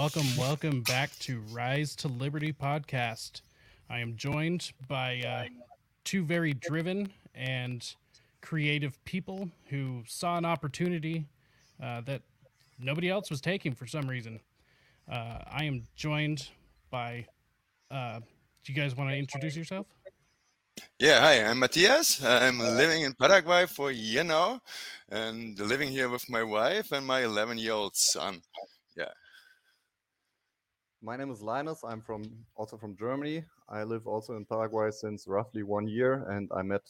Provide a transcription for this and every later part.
Welcome, welcome back to Rise to Liberty podcast. I am joined by uh, two very driven and creative people who saw an opportunity uh, that nobody else was taking for some reason. Uh, I am joined by. Uh, do you guys want to introduce yourself? Yeah, hi, I'm Matthias. I'm living in Paraguay for a year now and living here with my wife and my 11 year old son. Yeah. My name is Linus. I'm from also from Germany. I live also in Paraguay since roughly one year, and I met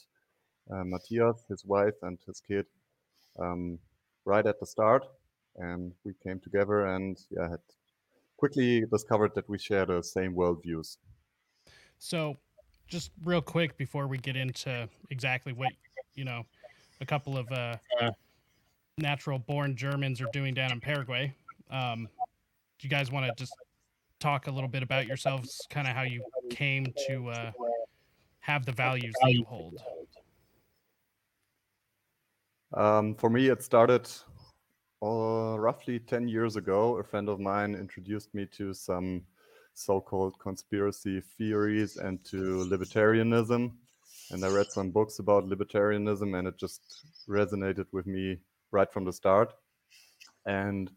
uh, Matthias, his wife, and his kid um, right at the start, and we came together and yeah, had quickly discovered that we share the same worldviews. So, just real quick before we get into exactly what you know, a couple of uh, natural born Germans are doing down in Paraguay. Um, do you guys want to just talk a little bit about yourselves, kind of how you came to uh, have the values that you hold? Um, for me, it started uh, roughly 10 years ago. A friend of mine introduced me to some so called conspiracy theories and to libertarianism. And I read some books about libertarianism, and it just resonated with me right from the start. And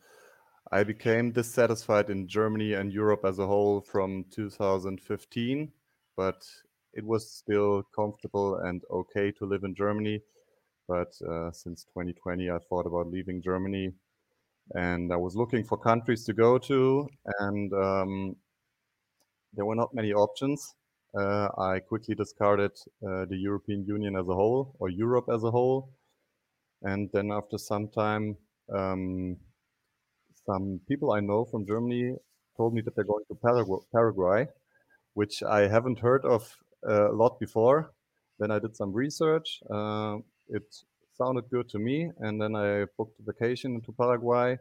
I became dissatisfied in Germany and Europe as a whole from 2015, but it was still comfortable and okay to live in Germany. But uh, since 2020, I thought about leaving Germany and I was looking for countries to go to, and um, there were not many options. Uh, I quickly discarded uh, the European Union as a whole or Europe as a whole. And then after some time, um, some people I know from Germany told me that they're going to Paragu- Paraguay, which I haven't heard of uh, a lot before. Then I did some research. Uh, it sounded good to me, and then I booked a vacation into Paraguay,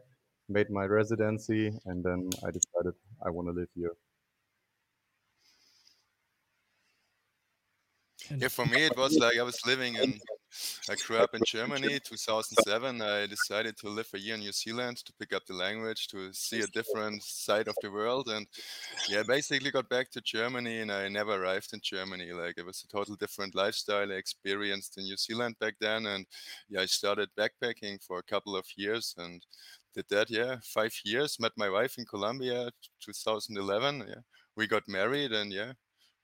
made my residency, and then I decided I want to live here. Yeah, for me, it was like I was living in, I grew up in Germany, 2007. I decided to live a year in New Zealand to pick up the language, to see a different side of the world. And yeah, basically got back to Germany and I never arrived in Germany. Like it was a total different lifestyle I experienced in New Zealand back then. And yeah, I started backpacking for a couple of years and did that, yeah, five years. Met my wife in Colombia, 2011. Yeah, we got married and yeah,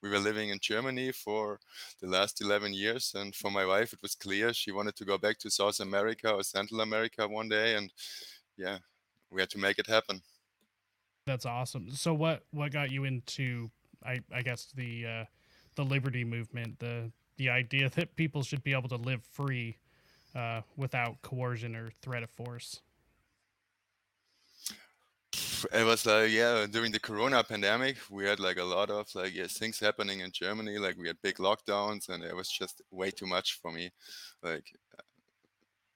we were living in Germany for the last 11 years. And for my wife, it was clear she wanted to go back to South America or Central America one day. And yeah, we had to make it happen. That's awesome. So what what got you into I I guess the uh, the liberty movement, the the idea that people should be able to live free uh, without coercion or threat of force? it was like yeah during the corona pandemic we had like a lot of like yeah, things happening in germany like we had big lockdowns and it was just way too much for me like uh,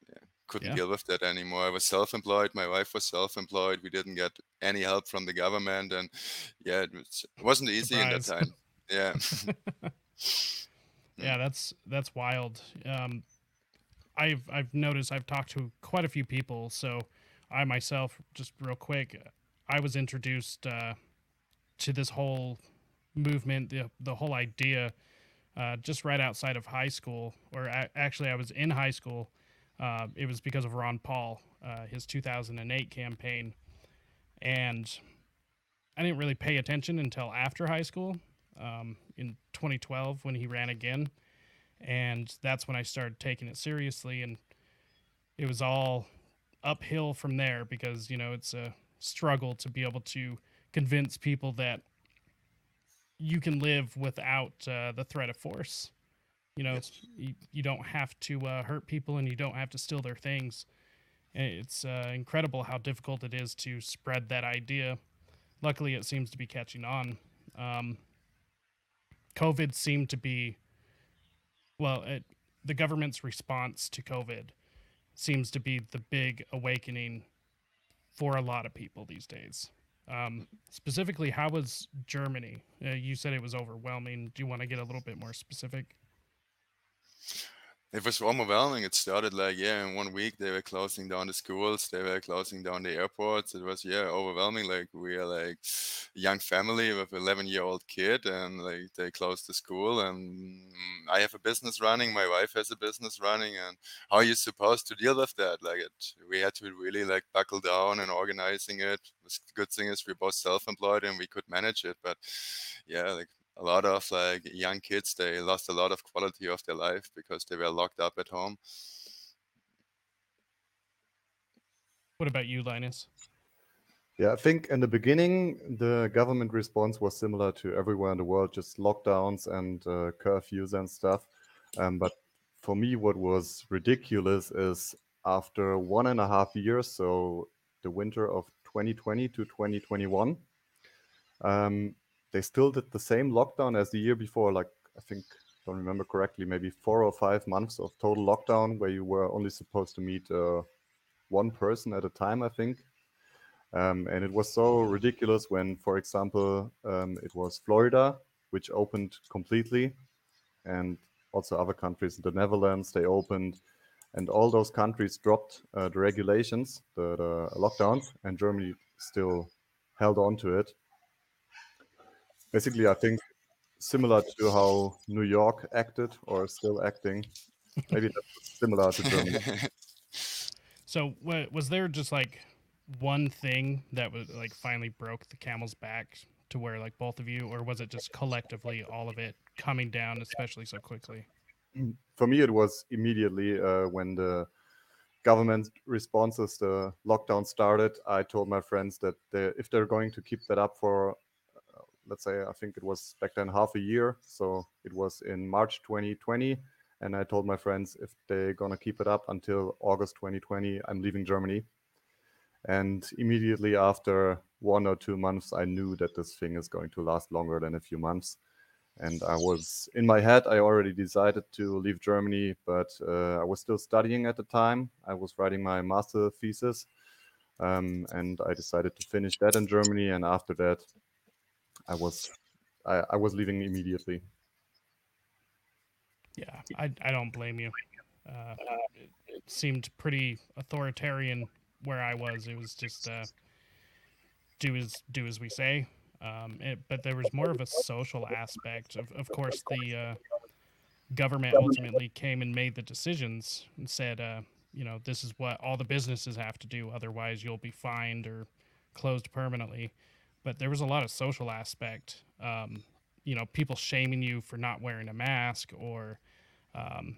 yeah, couldn't Yeah. deal with that anymore i was self-employed my wife was self-employed we didn't get any help from the government and yeah it, was, it wasn't easy in that time yeah Yeah, that's that's wild. Um, I've I've noticed I've talked to quite a few people. So I myself, just real quick, I was introduced uh, to this whole movement, the the whole idea, uh, just right outside of high school, or a- actually I was in high school. Uh, it was because of Ron Paul, uh, his 2008 campaign, and I didn't really pay attention until after high school um, in 2012 when he ran again. And that's when I started taking it seriously. And it was all uphill from there because, you know, it's a struggle to be able to convince people that you can live without uh, the threat of force. You know, Yes. you, you don't have to uh, hurt people and you don't have to steal their things. It's uh, incredible how difficult it is to spread that idea. Luckily, it seems to be catching on. Um, COVID seemed to be, well, it, the government's response to COVID seems to be the big awakening for a lot of people these days. Um, specifically, how was Germany? Uh, you said it was overwhelming. Do you want to get a little bit more specific? It was overwhelming. It started like yeah, in one week they were closing down the schools, they were closing down the airports. It was yeah, overwhelming. Like we are like a young family with 11 year old kid, and like they closed the school, and mm, I have a business running. My wife has a business running, and how are you supposed to deal with that? Like it, we had to really like buckle down and organizing it. The good thing is we're both self-employed and we could manage it, but yeah, like a lot of like young kids they lost a lot of quality of their life because they were locked up at home. What about you linus? Yeah i think in the beginning the government response was similar to everywhere in the world just lockdowns and uh, curfews and stuff. Um, but for me what was ridiculous is after one and a half years so the winter of 2020 to 2021 um, they still did the same lockdown as the year before. Like I think, don't remember correctly, maybe four or five months of total lockdown where you were only supposed to meet uh, one person at a time. I think. Um, and it was so ridiculous when, for example, um, it was Florida, which opened completely, and also other countries, the Netherlands, they opened, and all those countries dropped uh, the regulations, the, the lockdowns, and Germany still held on to it basically, I think similar to how New York acted or still acting. Maybe that's similar to Germany. so, was there just like one thing that was like finally broke the camel's back to where like both of you, or was it just collectively all of it coming down, especially so quickly? For me, it was immediately uh, when the government responses, the lockdown started. I told my friends that they, if they're going to keep that up for let's say I think it was back then half a year. So it was in March 2020. And I told my friends if they're gonna keep it up until August 2020, I'm leaving Germany. And immediately after one or two months, I knew that this thing is going to last longer than a few months. And I was in my head, I already decided to leave Germany, but uh, I was still studying at the time. I was writing my master thesis. Um, and I decided to finish that in Germany. And after that, I was I, I was leaving immediately. Yeah, I I don't blame you. Uh, it, it, seemed pretty authoritarian where I was. It was just uh, do as do as we say. Um, it, but there was more of a social aspect. Of of course, the uh, government ultimately came and made the decisions and said, uh, you know, this is what all the businesses have to do. Otherwise, you'll be fined or closed permanently but there was a lot of social aspect. Um, you know, people shaming you for not wearing a mask or um,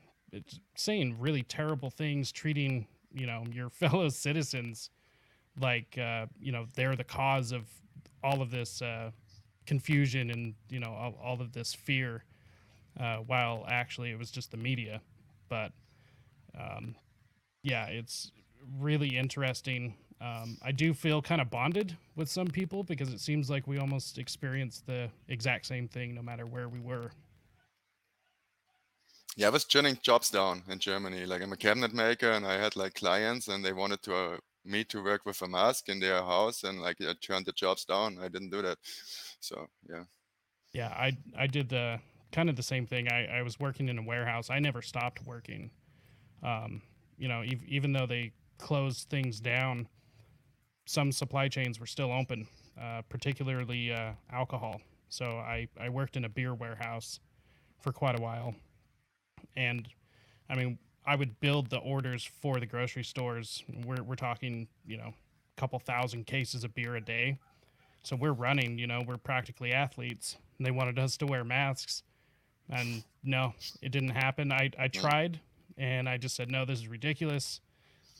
saying really terrible things, treating you know your fellow citizens like uh, you know they're the cause of all of this uh, confusion and you know all, all of this fear, uh, while actually it was just the media. But um, yeah, it's really interesting um, I do feel kind of bonded with some people because it seems like we almost experienced the exact same thing no matter where we were. Yeah, I was turning jobs down in Germany. Like I'm a cabinet maker, and I had like clients, and they wanted to uh, me to work with a mask in their house, and like I turned the jobs down. I didn't do that. So yeah. Yeah, I I did the kind of the same thing. I I was working in a warehouse. I never stopped working. Um, you know, ev- even though they closed things down some supply chains were still open, uh, particularly uh, alcohol. So I, I worked in a beer warehouse for quite a while. And I mean, I would build the orders for the grocery stores. We're, we're talking, you know, a couple thousand cases of beer a day. So we're running, you know, we're practically athletes. And they wanted us to wear masks. And no, it didn't happen. I, I tried and I just said, no, this is ridiculous.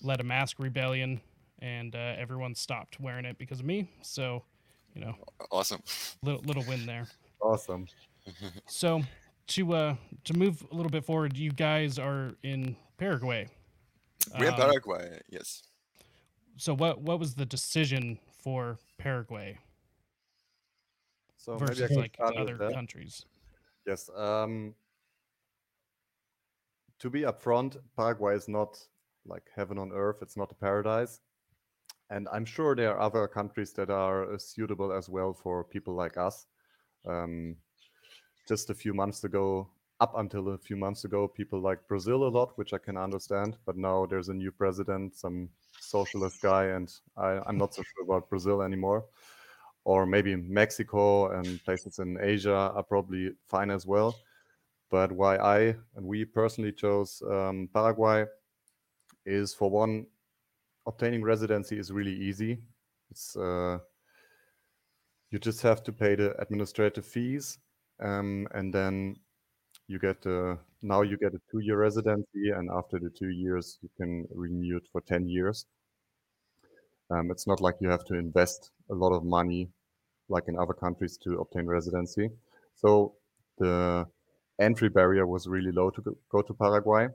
Led a mask rebellion and uh, everyone stopped wearing it because of me. So, you know, awesome. Little little win there. Awesome. so to uh to move a little bit forward, you guys are in Paraguay. We're in um, Paraguay, yes. So what what was the decision for Paraguay? So versus like other countries. Yes. Um, to be upfront, Paraguay is not like heaven on earth. It's not a paradise and I'm sure there are other countries that are uh, suitable as well for people like us. Um, just a few months ago, up until a few months ago, people like Brazil a lot, which I can understand. But now there's a new president, some socialist guy, and I, I'm not so sure about Brazil anymore. Or maybe Mexico and places in Asia are probably fine as well. But why I and we personally chose um, Paraguay is for one, obtaining residency is really easy. It's uh, you just have to pay the administrative fees, um, and then you get uh, now you get a two-year residency, and after the two years, you can renew it for ten years. Um, it's not like you have to invest a lot of money, like in other countries, to obtain residency. So the entry barrier was really low to go to Paraguay,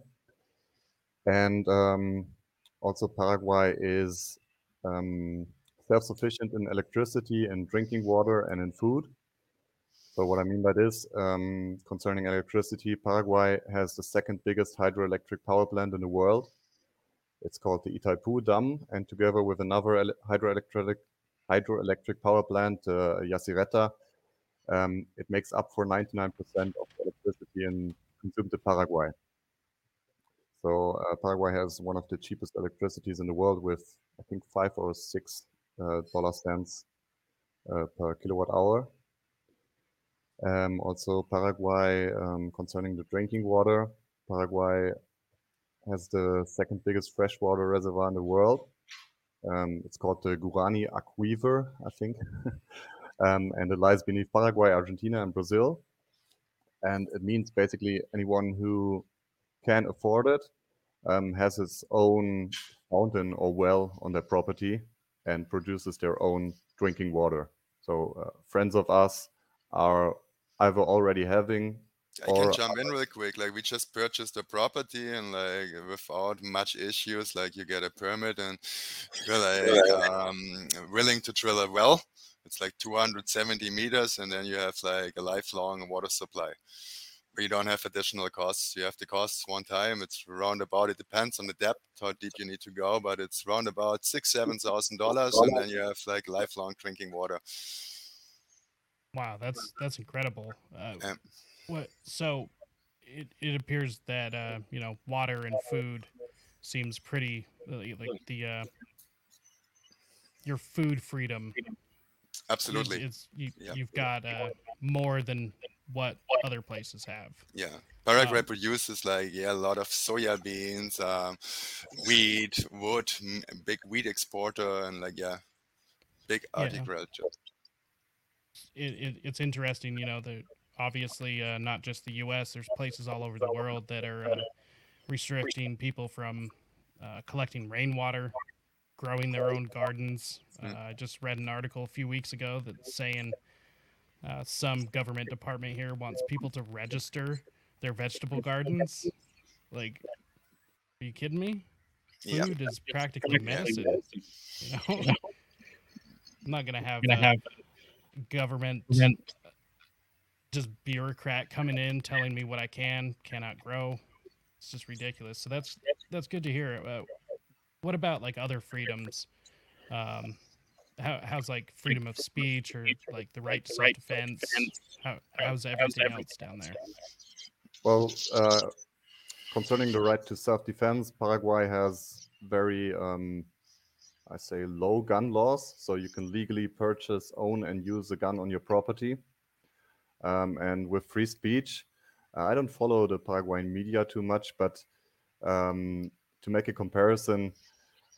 and um, also Paraguay is um, self-sufficient in electricity and drinking water and in food. So what I mean by this, um, concerning electricity, Paraguay has the second biggest hydroelectric power plant in the world. It's called the Itaipu Dam, and together with another hydroelectric hydroelectric power plant, uh, Yacyretá, um, it makes up for 99% of electricity in, consumed in Paraguay. So uh, Paraguay has one of the cheapest electricities in the world with, I think, five or six uh, dollar cents uh, per kilowatt hour. Um, also, Paraguay, um, concerning the drinking water, Paraguay has the second biggest freshwater reservoir in the world. Um, it's called the Guarani Aquifer, I think. um, and it lies beneath Paraguay, Argentina, and Brazil. And it means basically anyone who can afford it um, has its own fountain or well on their property and produces their own drinking water. So uh, friends of us are either already having I can jump in real quick. Like we just purchased a property and like without much issues, like you get a permit and you're like um, willing to drill a well. It's like 270 meters, and then you have like a lifelong water supply. You don't have additional costs. You have the costs one time. It's round about. It depends on the depth how deep you need to go, but it's round about six, seven thousand dollars, and then you have like lifelong drinking water. Wow, that's that's incredible. Uh. What so? It it appears that uh, you know water and food seems pretty uh, like the uh, your food freedom. Absolutely, it's, it's you, you've got uh, more than what other places have. Yeah, Paraguay um, produces like yeah a lot of soya beans, um, wheat, wood, big wheat exporter, and like yeah, big agriculture. Yeah it, it, it's interesting, you know, that obviously uh, not just the U.S. There's places all over the world that are uh, restricting people from uh, collecting rainwater, growing their own gardens. Hmm. Uh, I just read an article a few weeks ago that's saying uh, some government department here wants people to register their vegetable gardens. Like, are you kidding me? Food yep. is practically medicine. You know, I'm not gonna have. Gonna uh, have government just bureaucrat coming in telling me what I can cannot grow. It's just ridiculous. So that's that's good to hear. Uh, what about like other freedoms? Um, how, how's like freedom of speech or like the right to self defense? How, how's everything else down there? Well, uh, concerning the right to self defense, Paraguay has very um, I say low gun laws, so you can legally purchase, own, and use a gun on your property. Um, and with free speech, uh, I don't follow the Paraguayan media too much, but um, to make a comparison,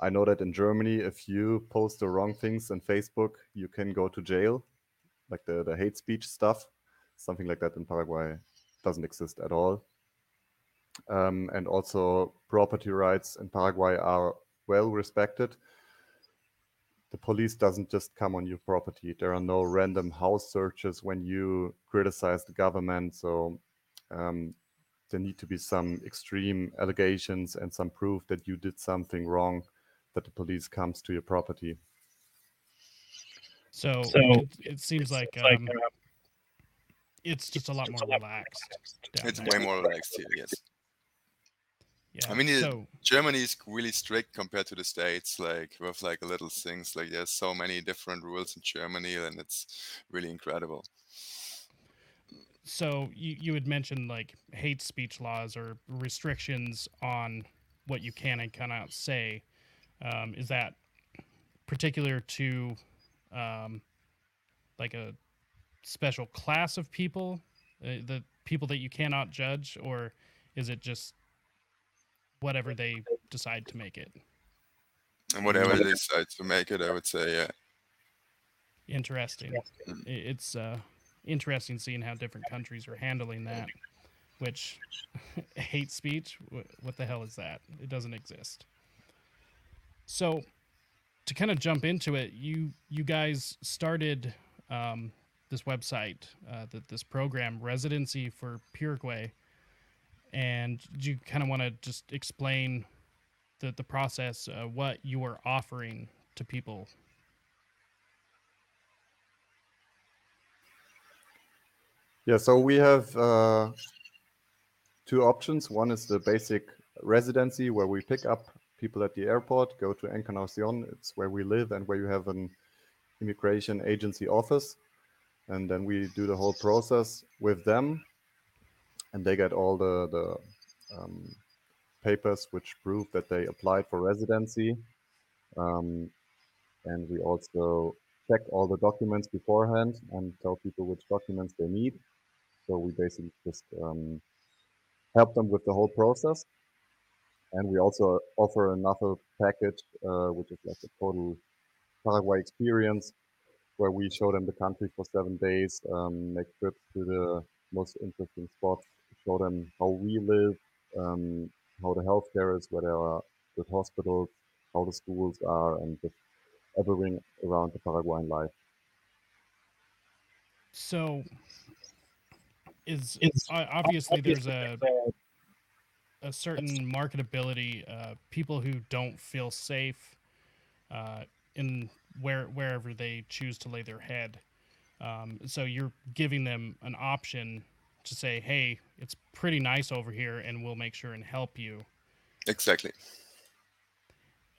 I know that in Germany, if you post the wrong things on Facebook, you can go to jail, like the, the hate speech stuff. Something like that in Paraguay doesn't exist at all. Um, and also, property rights in Paraguay are well respected the police doesn't just come on your property. There are no random house searches when you criticize the government. So um, there need to be some extreme allegations and some proof that you did something wrong that the police comes to your property. So, so it, it, seems like, um, it's just a lot more relaxed. It's way more relaxed here, yes. Yeah. I mean, so, Germany is really strict compared to the states. Like with like little things, like there's so many different rules in Germany, and it's really incredible. so you, you had mentioned like hate speech laws or restrictions on what you can and cannot say. Um, is that particular to um, like a special class of people, uh, the people that you cannot judge, or is it just whatever they decide to make it? And whatever they decide to make it, I would say, yeah. Interesting. It's uh, interesting seeing how different countries are handling that. Which hate speech? What the hell is that? It doesn't exist. So, to kind of jump into it, you you guys started um, this website, uh, that this program, residency for Paraguay, and do you kind of want to just explain the the process, uh, what you are offering to people Yeah, so we have uh, two options. One is the basic residency where we pick up people at the airport, go to Encarnacion, it's where we live and where you have an immigration agency office. And then we do the whole process with them and they get all the, the um, papers which prove that they applied for residency. Um, and we also check all the documents beforehand and tell people which documents they need. So we basically just um, help them with the whole process. And we also offer another package, uh, which is like a total Paraguay experience, where we show them the country for seven days, um, make trips to the most interesting spots, show them how we live, um, how the healthcare is, where there are good hospitals, how the schools are, and just everything around the Paraguayan life. So, is o- obviously there's a a certain marketability. Uh, people who don't feel safe uh, in where wherever they choose to lay their head. Um, so you're giving them an option to say, "Hey, it's pretty nice over here, and we'll make sure and help you." Exactly.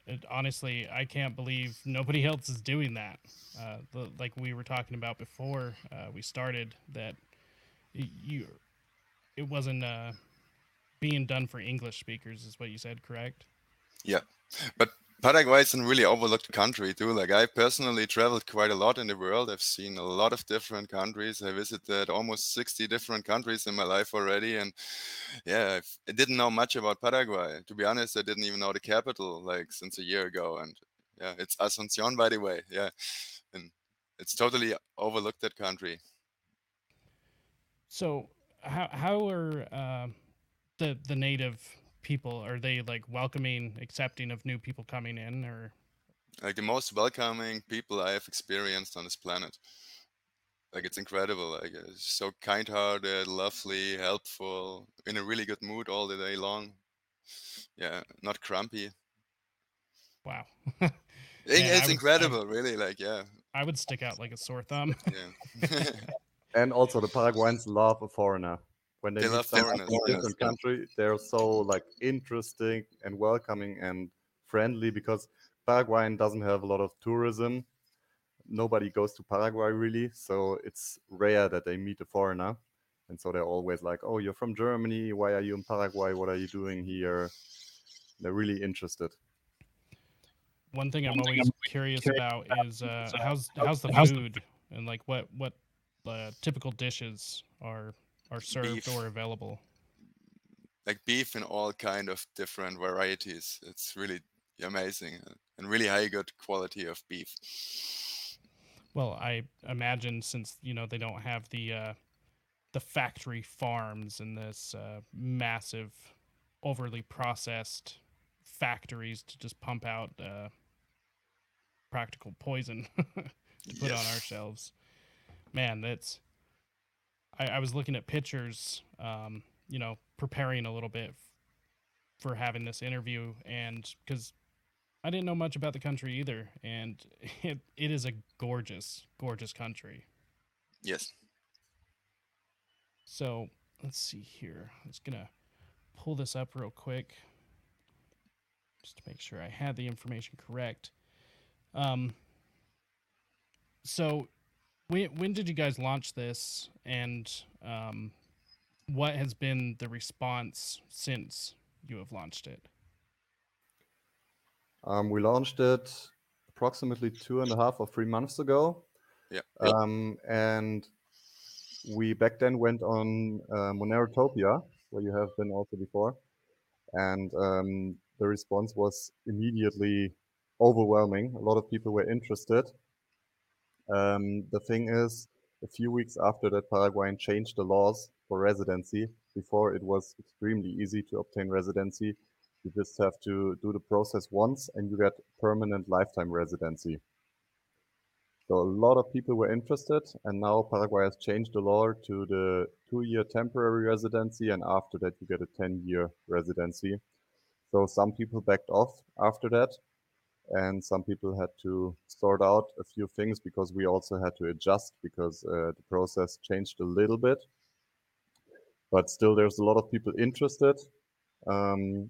it, honestly, I can't believe nobody else is doing that. Uh, the, like we were talking about before uh, we started, that you, it wasn't uh, being done for English speakers, is what you said, correct? Yeah, but Paraguay is a really overlooked country too. Like I personally traveled quite a lot in the world. I've seen a lot of different countries. I visited almost 60 different countries in my life already. And yeah, I've, I didn't know much about Paraguay. To be honest, I didn't even know the capital like since a year ago. And yeah, it's Asuncion, by the way. Yeah. And it's totally overlooked that country. So how how are uh, the the native people? Are they like welcoming, accepting of new people coming in, or Like the most welcoming people I have experienced on this planet. Like it's incredible. Like uh, so kind-hearted, lovely, helpful, in a really good mood all the day long. Yeah, not grumpy. wow? I- Man, it's was- I- incredible, really. Like yeah, I would stick out like a sore thumb. yeah. And also, the Paraguayans love a foreigner. When they, They meet love someone from a yes. different country, they're so like interesting and welcoming and friendly because Paraguay doesn't have a lot of tourism. Nobody goes to Paraguay really, so it's rare that they meet a foreigner. And so they're always like, "Oh, you're from Germany. Why are you in Paraguay? What are you doing here?" They're really interested. One thing I'm always curious about is uh, how's how's the food and like what what uh, typical dishes are are served Beef. or available. like beef in all kind of different varieties. It's really amazing uh, and really high good quality of beef. Well, I imagine since you know they don't have the uh, the factory farms and this uh, massive, overly processed factories to just pump out uh, practical poison to put on Yes. our shelves. Man, that's. I, I was looking at pictures, um, you know, preparing a little bit f- for having this interview, and because I didn't know much about the country either, and it, it is a gorgeous, gorgeous country. Yes. So let's see here. I'm just gonna pull this up real quick, just to make sure I had the information correct. Um, so when when did you guys launch this, and um, what has been the response since you have launched it? Um, we launched it approximately two and a half or three months ago. Yeah. Um, and we back then went on uh, Monerotopia, where you have been also before, and um, the response was immediately overwhelming. A lot of people were interested. Um, the thing is, a few weeks after that, Paraguay changed the laws for residency. Before it was extremely easy to obtain residency. You just have to do the process once and you get permanent lifetime residency. So a lot of people were interested and now Paraguay has changed the law to the two-year temporary residency and after that you get a 10-year residency. So some people backed off after that and some people had to sort out a few things because we also had to adjust because uh, the process changed a little bit. But still, there's a lot of people interested, um,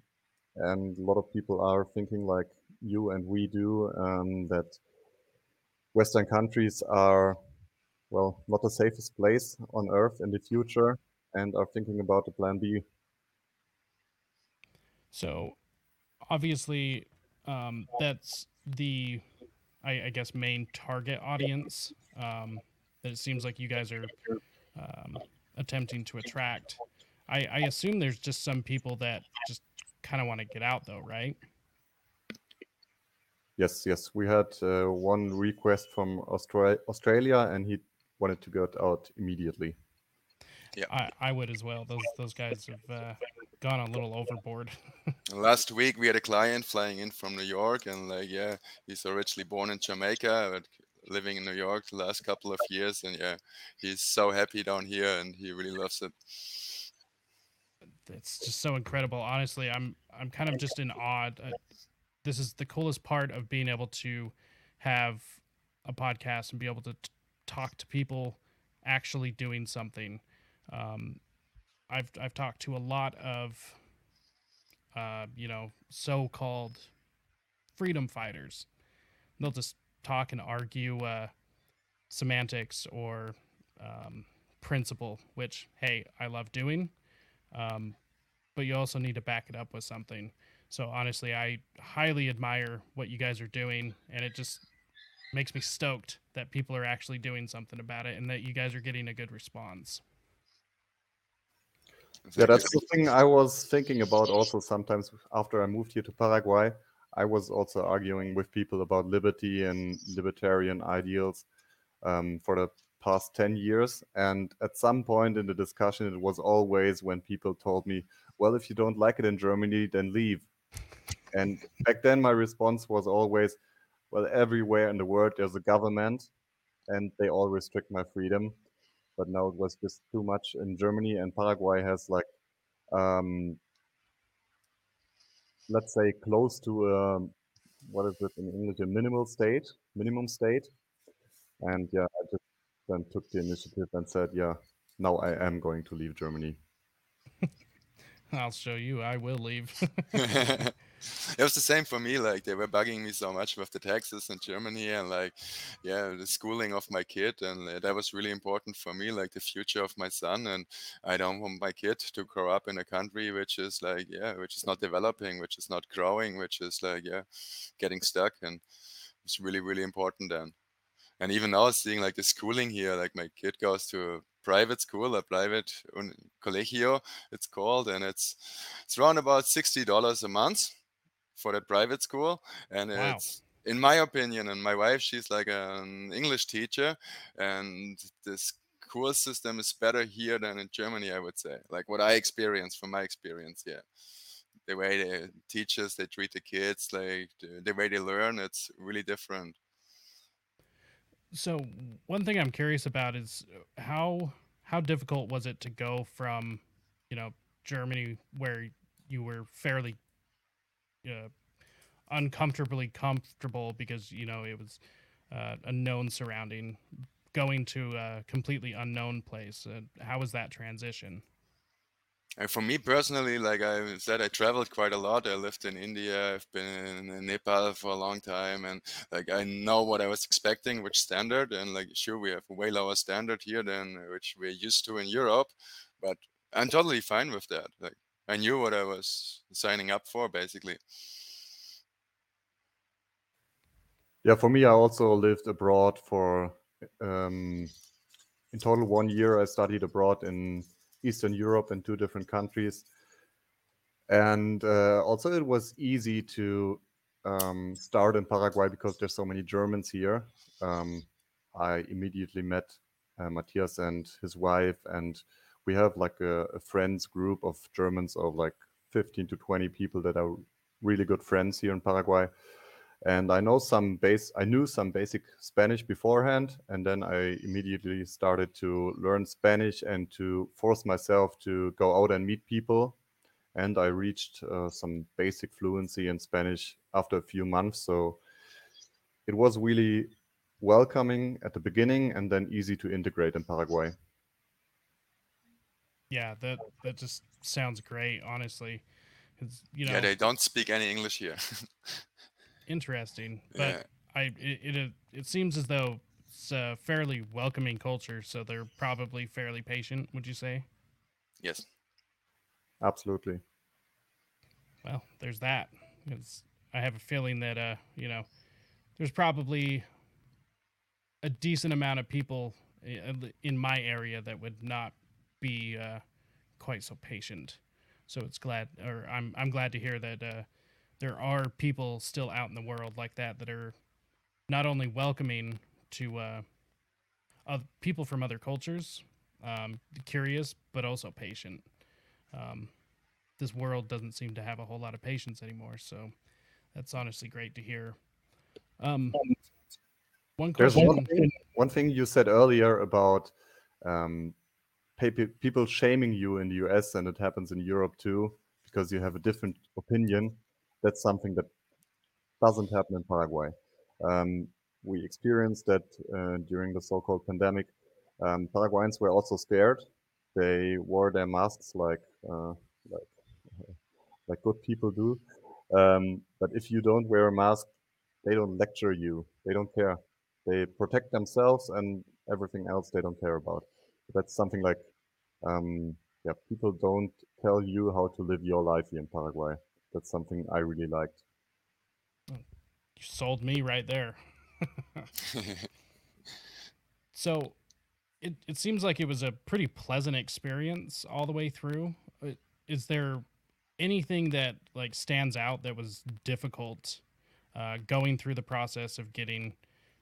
and a lot of people are thinking like you and we do um, that Western countries are, well, not the safest place on earth in the future, and are thinking about the Plan B. So, obviously, um, that's the, I, I, guess, main target audience um, that it seems like you guys are um, attempting to attract. I, I assume there's just some people that just kind of want to get out, though, right? Yes, yes. We had uh, one request from Austra- Australia, and he wanted to get out immediately. Yeah, I, I would as well. Those those guys have uh, gone a little overboard. Last week we had a client flying in from New York, and like, yeah, he's originally born in Jamaica, but living in New York the last couple of years, and yeah, he's so happy down here, and he really loves it. It's just so incredible. Honestly, I'm I'm kind of just in awe. Uh, this is the coolest part of being able to have a podcast and be able to t- talk to people actually doing something um, I've I've talked to a lot of uh, you know so-called freedom fighters. They'll just talk and argue uh, semantics or um, principle, which hey, I love doing. Um, but you also need to back it up with something. So honestly, I highly admire what you guys are doing, and it just makes me stoked that people are actually doing something about it and that you guys are getting a good response. Yeah, that's the thing I was thinking about also sometimes after I moved here to Paraguay. I was also arguing with people about liberty and libertarian ideals um, for the past 10 years. And at some point in the discussion, it was always when people told me, well, if you don't like it in Germany, then leave. And back then, my response was always, well, everywhere in the world, there's a government and they all restrict my freedom but now it was just too much in Germany and Paraguay has like um, let's say close to a, what is it in English a minimal state minimum state. And yeah I just then took the initiative and said yeah now I am going to leave Germany. I'll show you. I will leave it was the same for me. Like they were bugging me so much with the taxes in Germany and like, yeah, the schooling of my kid, and uh, that was really important for me, like the future of my son. And I don't want my kid to grow up in a country which is like, yeah, which is not developing, which is not growing, which is like, yeah, getting stuck. And it's really, really important then. And even now, seeing like the schooling here, like my kid goes to a private school, a private un- colegio, it's called, and it's it's around about sixty dollars a month for that private school, and wow. it's in my opinion, and my wife, she's like an English teacher, and this school system is better here than in Germany, I would say. Like what I experienced from my experience, yeah. The way the teachers they treat the kids, like the, the way they learn, it's really different. So one thing I'm curious about is uh, how how difficult was it to go from, you know, Germany where you were fairly uh, uncomfortably comfortable because you know it was uh, a known surrounding going to a completely unknown place uh, how was that transition And for me personally, like I said, I traveled quite a lot. I lived in India. I've been in Nepal for a long time, and like I know what I was expecting, which standard, and like sure we have way lower standard here than which we're used to in Europe, but I'm totally fine with that. Like I knew what I was signing up for, basically. Yeah, for me, I also lived abroad for um, in total one year. I studied abroad in Eastern Europe in two different countries, and uh, also it was easy to um, start in Paraguay because there's so many Germans here. Um, I immediately met uh, Matthias and his wife, and we have like a, a, friends group of Germans of like 15 to 20 people that are really good friends here in Paraguay and I know some base. I knew some basic Spanish beforehand, and then I immediately started to learn Spanish and to force myself to go out and meet people. And I reached uh, some basic fluency in Spanish after a few months. So it was really welcoming at the beginning, and then easy to integrate in Paraguay. Yeah, that that just sounds great. Honestly, you know, yeah, they don't speak any English here. interesting, but yeah. I it, it it seems as though it's a fairly welcoming culture, so they're probably fairly patient. Would you say? Yes. Absolutely. Well, there's that. It's, I have a feeling that uh, you know, there's probably a decent amount of people in my area that would not be uh, quite so patient. So it's glad, or I'm I'm glad to hear that uh, there are people still out in the world like that that are not only welcoming to uh, uh, people from other cultures, um, curious, but also patient. Um, this world doesn't seem to have a whole lot of patience anymore, so that's honestly great to hear. Um, one question. There's one thing, one thing you said earlier about um, people shaming you in the US, and it happens in Europe too, because you have a different opinion that's something that doesn't happen in Paraguay. Um, we experienced that uh, during the so-called pandemic. Um, Paraguayans were also scared. They wore their masks like uh, like like good people do. Um, but if you don't wear a mask, they don't lecture you. They don't care. They protect themselves and everything else they don't care about. That's something like, um, yeah, people don't tell you how to live your life here in Paraguay that's something I really liked. You sold me right there. so it, it seems like it was a pretty pleasant experience all the way through. Uh, is there anything that like stands out that was difficult uh, going through the process of getting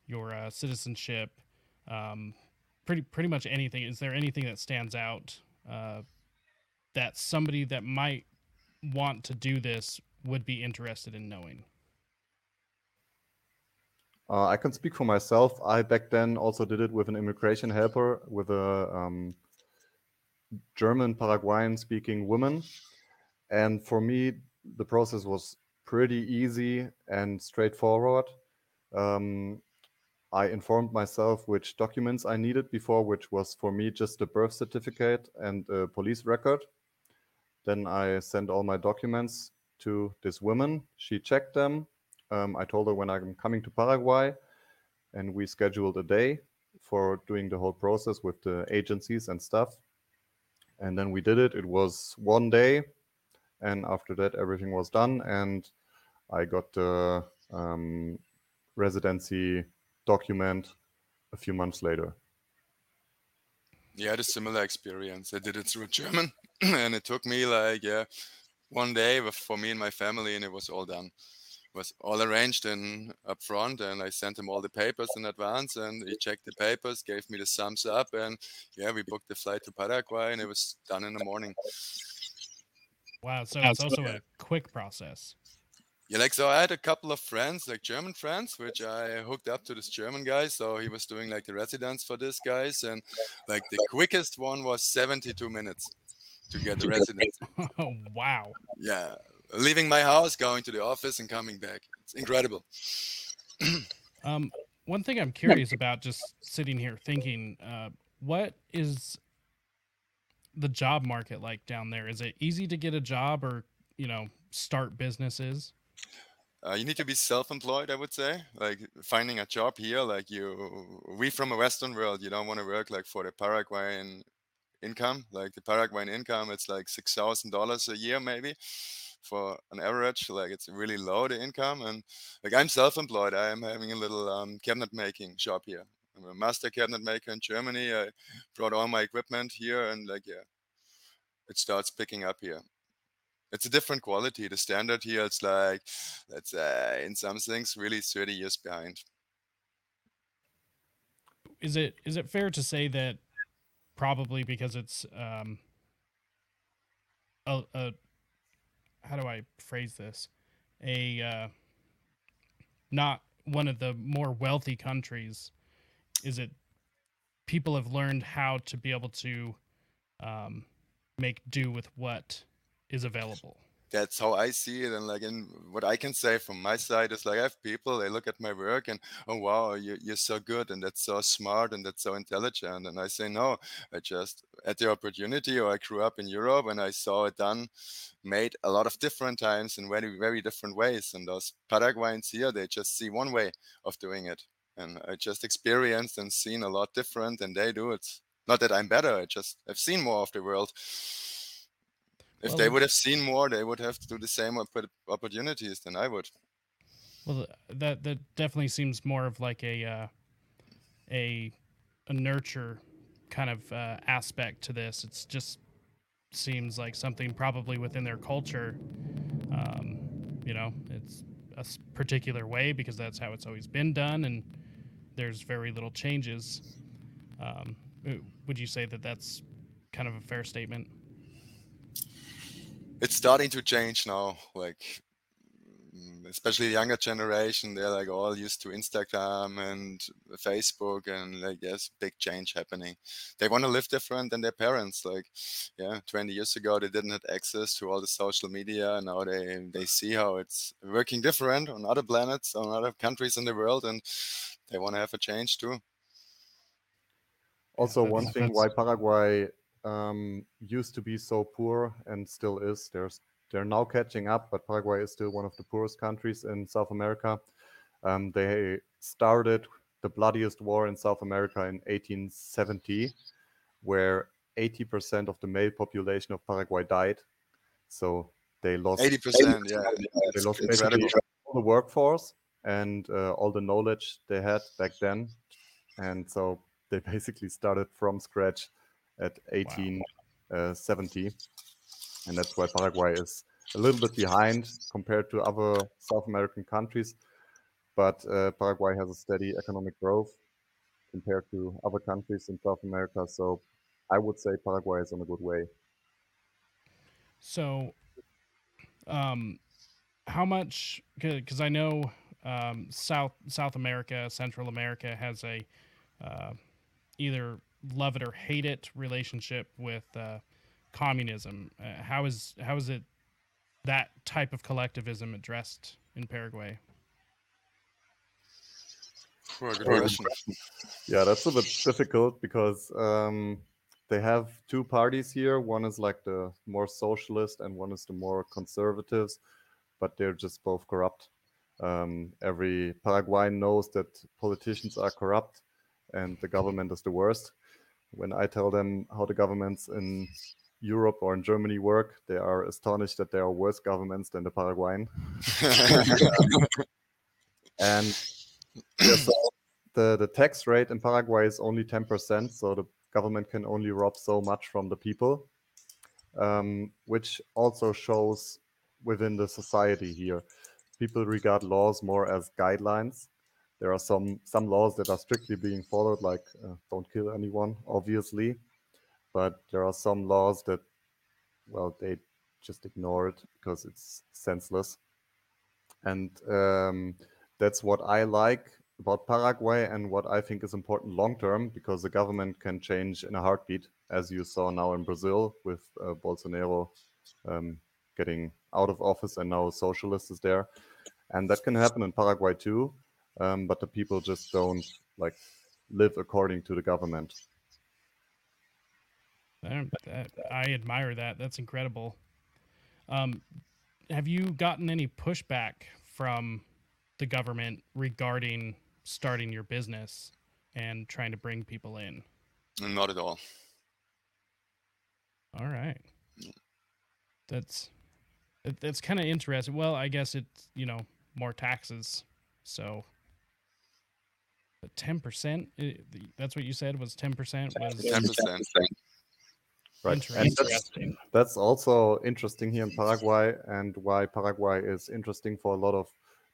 your uh, citizenship? Um, pretty pretty much anything. Is there anything that stands out uh, that somebody that might want to do this would be interested in knowing? Uh, I can speak for myself. I back then also did it with an immigration helper with a um, German Paraguayan speaking woman. And for me, the process was pretty easy and straightforward. Um, I informed myself which documents I needed before, which was for me just a birth certificate and a police record. Then I sent all my documents to this woman. She checked them. Um, I told her when I'm coming to Paraguay, and we scheduled a day for doing the whole process with the agencies and stuff. And then we did it. It was one day, and after that, everything was done, and I got the um, residency document a few months later. Yeah, I had a similar experience. I did it through German, and it took me like yeah one day for me and my family, and it was all done. It was all arranged in up front, and I sent him all the papers in advance, and he checked the papers, gave me the thumbs up, and yeah, we booked the flight to Paraguay, and it was done in the morning. Wow, so it's also a quick process. Yeah, like so I had a couple of friends, like German friends, which I hooked up to this German guy. So he was doing like the residence for this guys, and like the quickest one was 72 minutes to get the residence. oh wow! Yeah, leaving my house, going to the office, and coming back. It's incredible. um, one thing I'm curious about, just sitting here thinking, uh, what is the job market like down there? Is it easy to get a job or you know start businesses? Uh, you need to be self-employed, I would say. Like finding a job here, like you, we from a Western world, you don't want to work like for the Paraguayan income. Like the Paraguayan income, it's like six thousand dollars a year, maybe for an average. Like it's really low the income, and like I'm self-employed. I am having a little um, cabinet making shop here. I'm a master cabinet maker in Germany. I brought all my equipment here, and like yeah, it starts picking up here it's a different quality. The standard here, it's like, let's say, in some things, really 30 years behind. Is it is it fair to say that probably because it's um, a, a how do I phrase this? A uh, not one of the more wealthy countries. Is it people have learned how to be able to um, make do with what is available that's how I see it. And like, in what I can say from my side is like, I have people, they look at my work and, oh, wow, you, you're so good and that's so smart and that's so intelligent. And I say, no, I just had the opportunity or I grew up in Europe and I saw it done, made a lot of different times in very, very different ways. And those Paraguayans here, they just see one way of doing it. And I just experienced and seen a lot different and they do It's Not that I'm better, I just have seen more of the world if well, they would have seen more, they would have to do the same opportunities than I would. Well, that that definitely seems more of like a uh, a a nurture kind of uh, aspect to this. It's just seems like something probably within their culture. Um, you know, it's a particular way because that's how it's always been done, and there's very little changes. Um, would you say that that's kind of a fair statement? It's starting to change now. Like mm, especially the younger generation, they're like all used to Instagram and Facebook, and like there's big change happening. They want to live different than their parents. Like, yeah, 20 years ago they didn't have access to all the social media. Now they they see how it's working different on other planets, on other countries in the world, and they want to have a change too. Also, one thing why Paraguay um, used to be so poor and still is. There's they're now catching up, but Paraguay is still one of the poorest countries in South America. Um, they started the bloodiest war in South America in 1870, where 80% of the male population of Paraguay died. So they lost 80%, 80% yeah. They lost basically all the workforce and uh, all the knowledge they had back then. And so they basically started from scratch at 1870. Wow. Uh, and that's why Paraguay is a little bit behind compared to other South American countries. But uh, Paraguay has a steady economic growth compared to other countries in South America. So I would say Paraguay is on a good way. So, um, how much? Because I know um, South South America, Central America has a uh, either love it or hate it relationship with uh, communism. Uh, how is how is it that type of collectivism addressed in Paraguay? Yeah, that's a bit difficult because um, they have two parties here. One is like the more socialist, and one is the more conservatives, but they're just both corrupt. Um, every Paraguayan knows that politicians are corrupt and the government is the worst when I tell them how the governments in Europe or in Germany work, they are astonished that there are worse governments than the Paraguayan. and so the, the tax rate in Paraguay is only 10%, so the government can only rob so much from the people, um, which also shows within the society here. People regard laws more as guidelines there are some some laws that are strictly being followed, like uh, don't kill anyone, obviously, but there are some laws that, well, they just ignore it because it's senseless, and um, that's what I like about Paraguay and what I think is important long term because the government can change in a heartbeat, as you saw now in Brazil with uh, Bolsonaro um, getting out of office and now a socialist is there. And that can happen in Paraguay too um, but the people just don't like live according to the government. I admire that. That's incredible. Um, have you gotten any pushback from the government regarding starting your business and trying to bring people in? Not at all. All right. That's that's kind of interesting. Well, I guess it's you know more taxes, so ten percent. That's what you said was ten percent was Ten percent. Right. And that's, that's also interesting here in Paraguay and why Paraguay is interesting for a lot of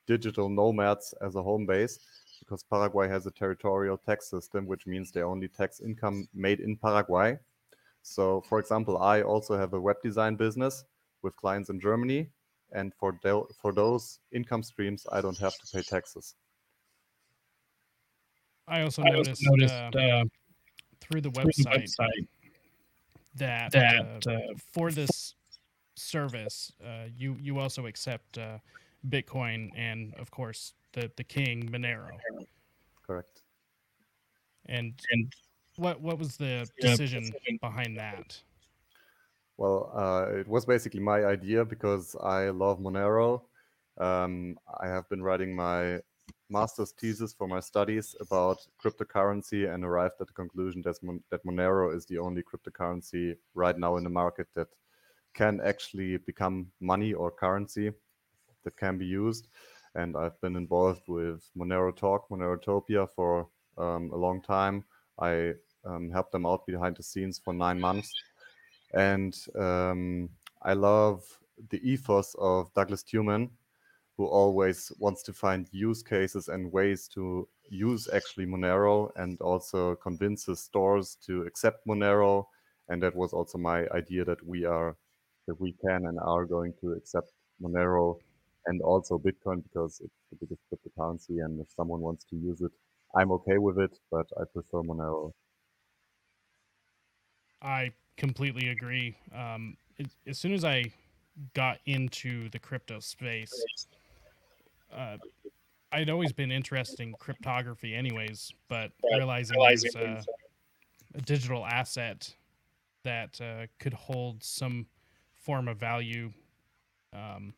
digital nomads as a home base because Paraguay has a territorial tax system, which means they only tax income made in Paraguay. So, for example, I also have a web design business with clients in Germany. And for, tho- for those income streams, I don't have to pay taxes. I also I also noticed, noticed, uh, uh, through the through the website, website that, that, uh, uh, for this service, uh, you you also accept uh, Bitcoin and of course the the king Monero. Correct. And and what what was the Yeah, decision decision. behind that? Well, uh, it was basically my idea because I love Monero. Um, I have been writing my master's thesis for my studies about cryptocurrency and arrived at the conclusion that, Mon- that Monero is the only cryptocurrency right now in the market that can actually become money or currency that can be used. And I've been involved with Monero Talk, Monerotopia for um, a long time. I um, helped them out behind the scenes for nine months and um, I love the ethos of Douglas Tuman, who always wants to find use cases and ways to use actually Monero, and also convinces stores to accept Monero. And that was also my idea that we are that we can and are going to accept Monero and also Bitcoin because it's the biggest cryptocurrency, and if someone wants to use it, I'm okay with it, but I prefer Monero. I completely agree. Um, as soon as I got into the crypto space, uh, I'd always been interested in cryptography, anyways. But realizing, realizing a, a digital asset that uh, could hold some form of value, um,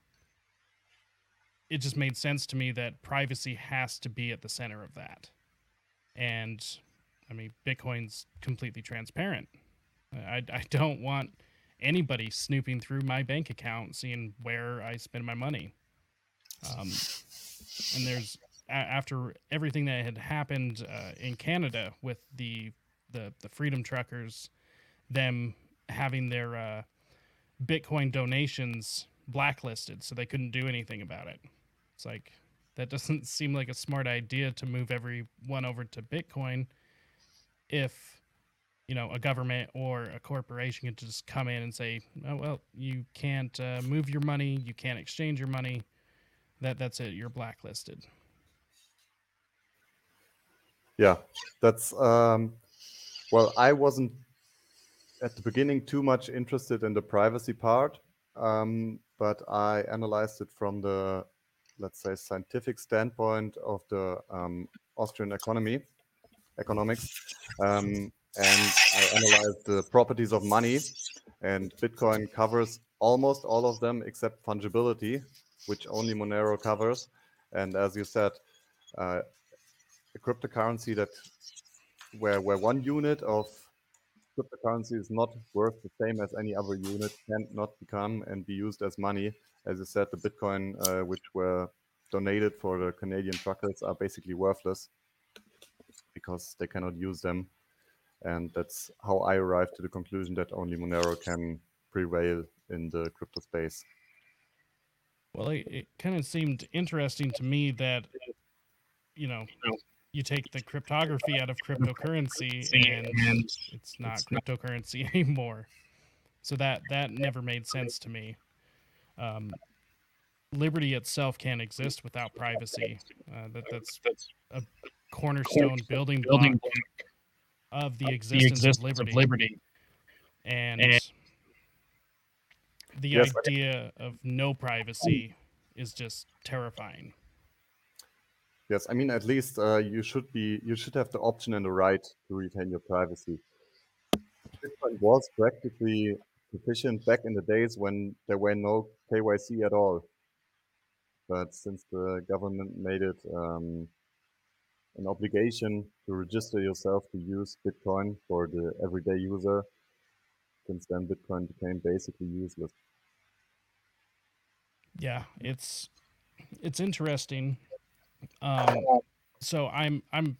it just made sense to me that privacy has to be at the center of that. And I mean, Bitcoin's completely transparent. I, I don't want anybody snooping through my bank account, seeing where I spend my money. Um, and there's a- after everything that had happened uh, in Canada with the, the the Freedom Truckers, them having their uh, Bitcoin donations blacklisted, so they couldn't do anything about it. It's like that doesn't seem like a smart idea to move everyone over to Bitcoin if you know a government or a corporation could just come in and say oh well you can't uh, move your money you can't exchange your money that that's it. You're blacklisted. Yeah, that's um, well, I wasn't at the beginning too much interested in the privacy part, um, but I analyzed it from the, let's say, scientific standpoint of the um, Austrian economy, economics, um, and I analyzed the properties of money, and Bitcoin covers almost all of them except fungibility, which only Monero covers. And as you said, uh, a cryptocurrency that where where one unit of cryptocurrency is not worth the same as any other unit cannot become and be used as money. As you said, the Bitcoin uh, which were donated for the Canadian truckers are basically worthless because they cannot use them. And that's how I arrived to the conclusion that only Monero can prevail in the crypto space. Well it, it kind of seemed interesting to me that you know you take the cryptography out of cryptocurrency and it's not cryptocurrency anymore. So that that never made sense to me. Um, liberty itself can't exist without privacy. Uh, that that's a cornerstone building block of the existence, of liberty, of liberty. and and- the Yes. idea of no privacy is just terrifying Yes, I mean at least uh, you should be you should have the option and the right to retain your privacy. Bitcoin was practically sufficient back in the days when there were no KYC at all. But since the government made it um, an obligation to register yourself to use Bitcoin for the everyday user, since then Bitcoin became basically useless. Yeah, it's it's interesting. Um, so I'm I'm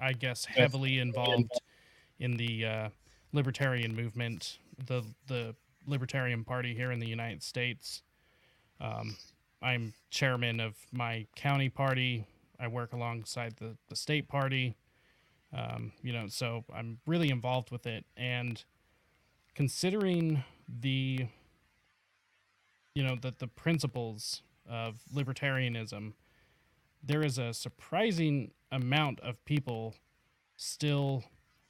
I guess heavily involved in the uh, libertarian movement, the the Libertarian Party here in the United States. Um, I'm chairman of my county party. I work alongside the, the state party. Um, you know, so I'm really involved with it. And considering the, you know, the, the principles of libertarianism, there is a surprising amount of people still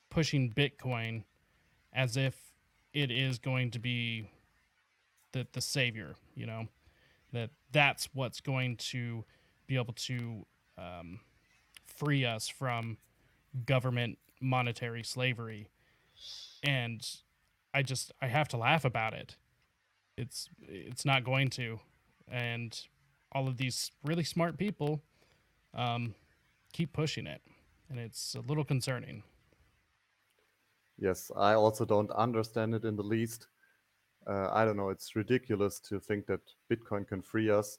pushing Bitcoin as if it is going to be the the savior, you know, that that's what's going to be able to um, free us from government monetary slavery, and I just I have to laugh about it. It's it's not going to, and all of these really smart people um, keep pushing it, and it's a little concerning. Yes, I also don't understand it in the least. Uh, I don't know, it's ridiculous to think that Bitcoin can free us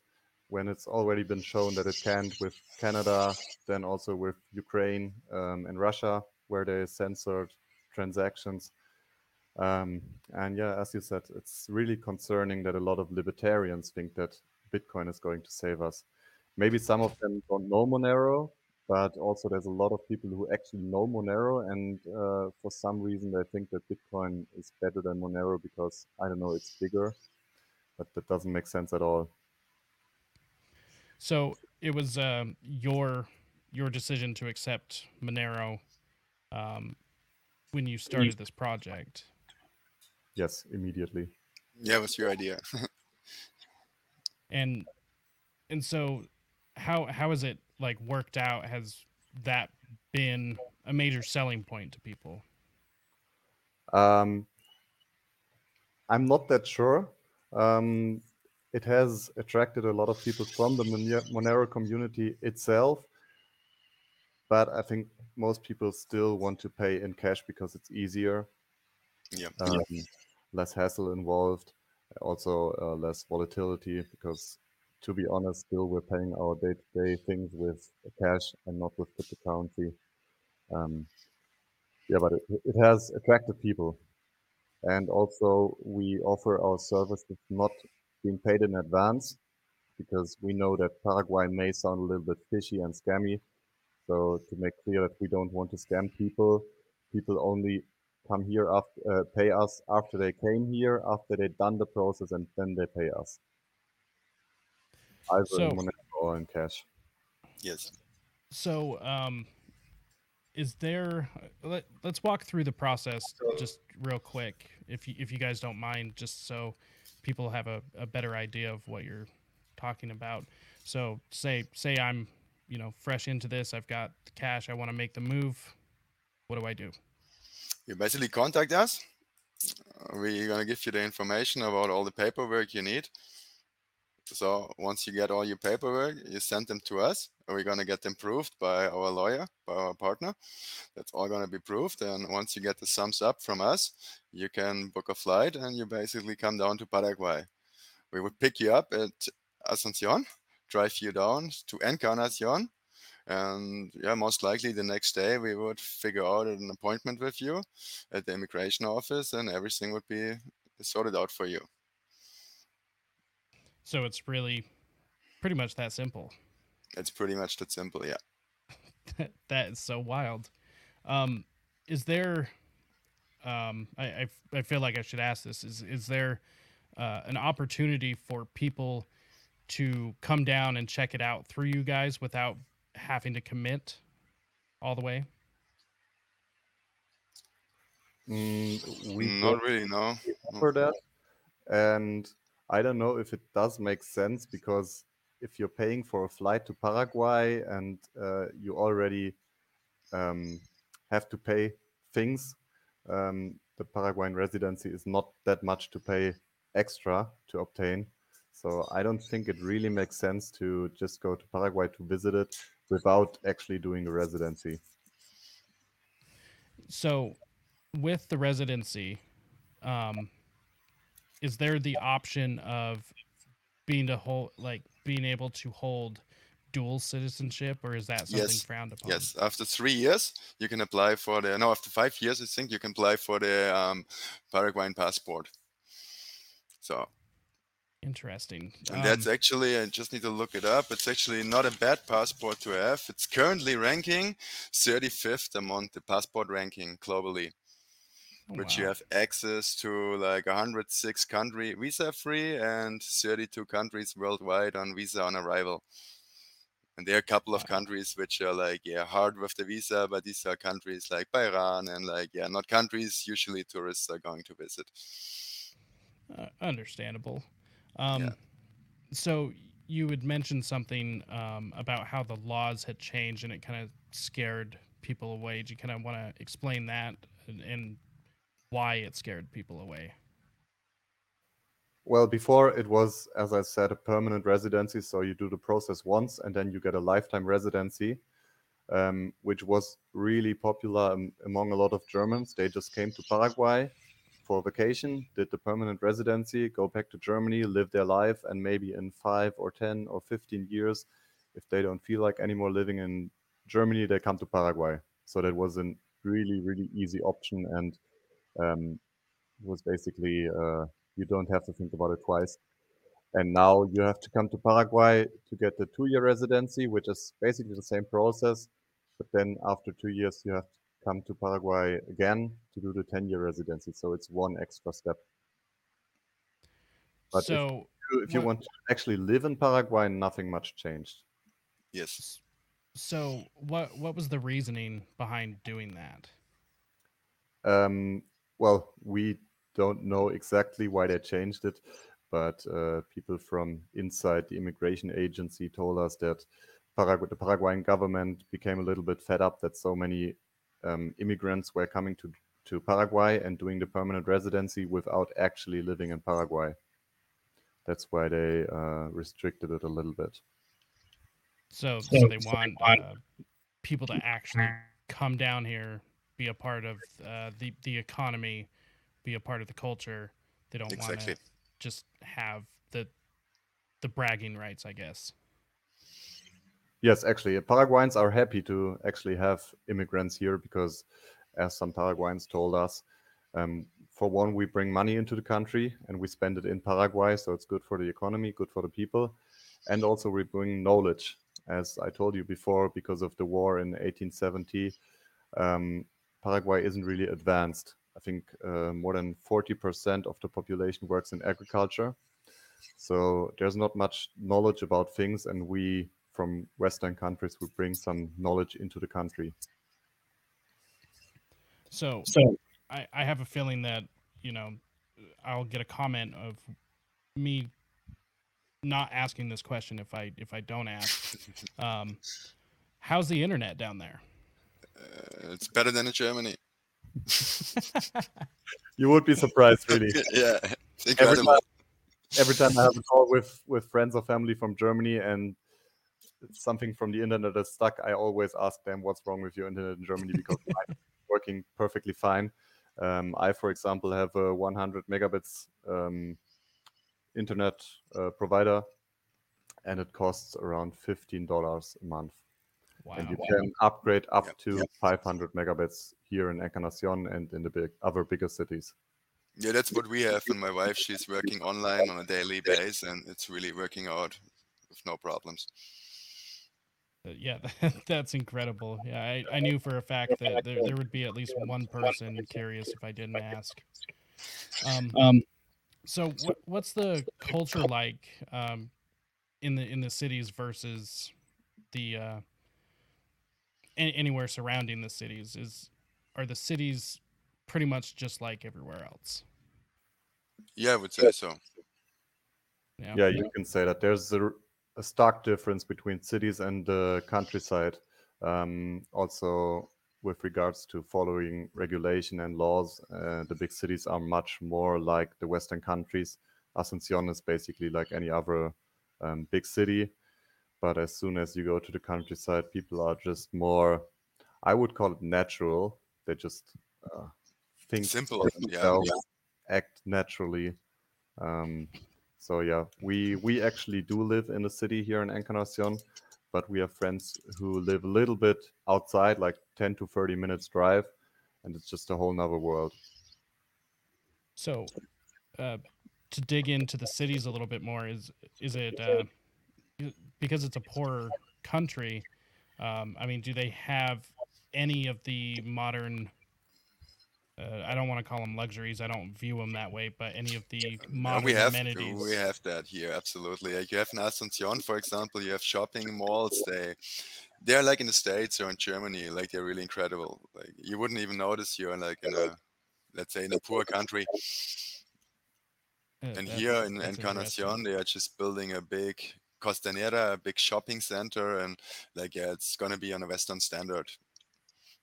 when it's already been shown that it can't with Canada, then also with Ukraine um, and Russia, where they censored transactions. Um, and yeah, as you said, it's really concerning that a lot of libertarians think that Bitcoin is going to save us. Maybe some of them don't know Monero, but also there's a lot of people who actually know Monero, and uh, for some reason they think that Bitcoin is better than Monero because I don't know it's bigger, but that doesn't make sense at all. So it was um, your your decision to accept Monero um, when you started this project. Yes, immediately. Yeah, it was your idea. and and so how how has it like worked out? Has that been a major selling point to people? Um, I'm not that sure. Um, it has attracted a lot of people from the Monero community itself, but I think most people still want to pay in cash because it's easier. Yeah. Um, less hassle involved, also uh, less volatility because to be honest, still we're paying our day-to-day things with cash and not with cryptocurrency. Um, yeah, but it, it has attracted people. And also we offer our services not being paid in advance because we know that Paraguay may sound a little bit fishy and scammy. So to make clear that we don't want to scam people, people only come here after uh, pay us after they came here, after they've done the process, and then they pay us either so, in Monero or in cash. Yes. So, um, is there? Let, let's walk through the process just real quick, if you, if you guys don't mind, just so people have a, a better idea of what you're talking about. So, say say I'm you know fresh into this, I've got the cash, I want to make the move. What do I do? You basically contact us. We're gonna give you the information about all the paperwork you need so once you get all your paperwork, you send them to us. We're going to get them proved by our lawyer, by our partner. That's all going to be proved. And once you get the sums up from us, you can book a flight and you basically come down to Paraguay. We would pick you up at Asuncion, drive you down to Encarnacion. And yeah, most likely the next day we would figure out an appointment with you at the immigration office and everything would be sorted out for you. So it's really pretty much that simple. It's pretty much that simple, yeah. that is so wild. Um, is there? Um, I, I, I feel like I should ask this. Is is there uh, an opportunity for people to come down and check it out through you guys without having to commit all the way? Mm, we not really, no. For that, and I don't know if it does make sense because if you're paying for a flight to Paraguay and uh, you already um, have to pay things, um, the Paraguayan residency is not that much to pay extra to obtain. So I don't think it really makes sense to just go to Paraguay to visit it without actually doing a residency. So, with the residency, um, is there the option of being to hold like being able to hold dual citizenship, or is that something Yes, frowned upon? Yes, after three years, you can apply for the. No, after five years, I think you can apply for the um, Paraguayan passport. So, Interesting. and that's Um, actually, I just need to look it up. It's actually not a bad passport to have. It's currently ranking 35th among the passport ranking globally, oh, which you have access to like 106 country visa free and 32 countries worldwide on visa on arrival. And there are a couple of Wow. countries which are like, yeah, hard with the visa, but these are countries like Bahrain and like, yeah, not countries usually tourists are going to visit. Uh, understandable. Um, So you had mentioned something um, about how the laws had changed and it kind of scared people away. Do you kind of want to explain that and, and why it scared people away? Well, before it was, as I said, a permanent residency. So you do the process once and then you get a lifetime residency, um, which was really popular am- among a lot of Germans. They just came to Paraguay for vacation, did the permanent residency, go back to Germany, live their life, and maybe in five or 10 or 15 years, if they don't feel like anymore living in Germany, they come to Paraguay. So that was a really, really easy option and um, was basically uh, you don't have to think about it twice. And now you have to come to Paraguay to get the two-year residency, which is basically the same process. But then after two years, you have to come to Paraguay again to do the 10-year residency. So it's one extra step. But if you- If you want to actually live in Paraguay, nothing much changed. Yes. so what what was the reasoning behind doing that? Um, well, we don't know exactly why they changed it, but uh, people from inside the immigration agency told us that Paragu- the Paraguayan government became a little bit fed up that so many um, immigrants were coming to, to Paraguay and doing the permanent residency without actually living in Paraguay. That's why they uh, restricted it a little bit. So, so they want uh, people to actually come down here, be a part of uh, the the economy, be a part of the culture. They don't want to just have the the bragging rights, I guess. Yes, actually, Paraguayans are happy to actually have immigrants here because, as some Paraguayans told us, um, for one, we bring money into the country and we spend it in Paraguay, so it's good for the economy, good for the people, and also we bring knowledge. As I told you before, because of the war in 1870, um, Paraguay isn't really advanced. I think uh, more than 40% of the population works in agriculture. So there's not much knowledge about things, and we from Western countries would bring some knowledge into the country. So, so I, I have a feeling that you know I'll get a comment of me not asking this question if I if I don't ask. Um, how's the internet down there? Uh, it's better than in Germany. You would be surprised, really. yeah. Every incredible. Every time I have a call with with friends or family from Germany and something from the internet is stuck, I always ask them what's wrong with your internet in Germany because mine's working perfectly fine. Um, I, for example, have a 100 megabits um, internet uh, provider, and it costs around $15 a month. Wow. and you can upgrade up Yep. to 500 megabits here in Encarnacion and in the big other bigger cities. Yeah, that's what we have. And my wife, she's working online on a daily basis, and it's really working out with no problems. Uh, Yeah, that's incredible. Yeah, I, I knew for a fact that there, there would be at least one person curious if I didn't ask. Um, Um, so what, what's the culture like um, in the in the cities versus the uh, any, anywhere surrounding the cities? Is are the cities pretty much just like everywhere else? Yeah, I would say so. Yeah. Yeah, you can say that there's a, a stark difference between cities and the countryside. Um, also, with regards to following regulation and laws. Uh, the big cities are much more like the Western countries. Asuncion is basically like any other um, big city. But as soon as you go to the countryside, people are just more, I would call it natural. They just uh, think Simple, for yeah, act naturally. Um, so yeah, we we actually do live in a city here in Encarnacion, but we have friends who live a little bit outside, like 10 to 30 minutes drive, and it's just a whole nother world. So, uh, to dig into the cities a little bit more, is is it uh, because it's a poorer country? Um, I mean, do they have any of the modern? Uh, I don't want to call them luxuries. I don't view them that way, but any of the modern we have amenities. we have that here absolutely. Like you have in Asuncion, for example, you have shopping malls. They they're like in the states or in Germany. Like they're really incredible. Like you wouldn't even notice you're like in a let's say in a poor country. And here in Encarnacion, they are just building a big Costanera, a big shopping center, and like yeah, it's gonna be on a Western standard.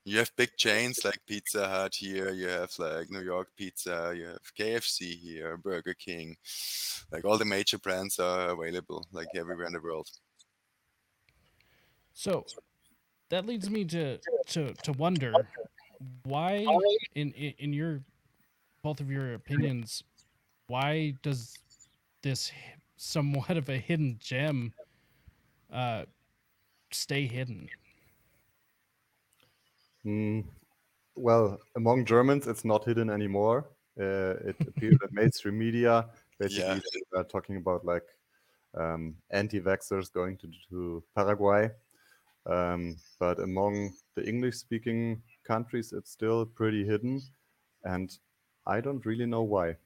You have big chains like Pizza Hut here. You have like New York Pizza. You have KFC here, Burger King. Like all the major brands are available like everywhere in the world. So that leads me to to to wonder why in in, in your both of your opinions why does this somewhat of a hidden gem uh stay hidden Mm, well, among Germans, it's not hidden anymore. Uh, it appeared in mainstream media. Basically, Yeah. they are talking about like um, anti-vaxxers going to, to Paraguay. Um, but among the English-speaking countries, it's still pretty hidden, and I don't really know why.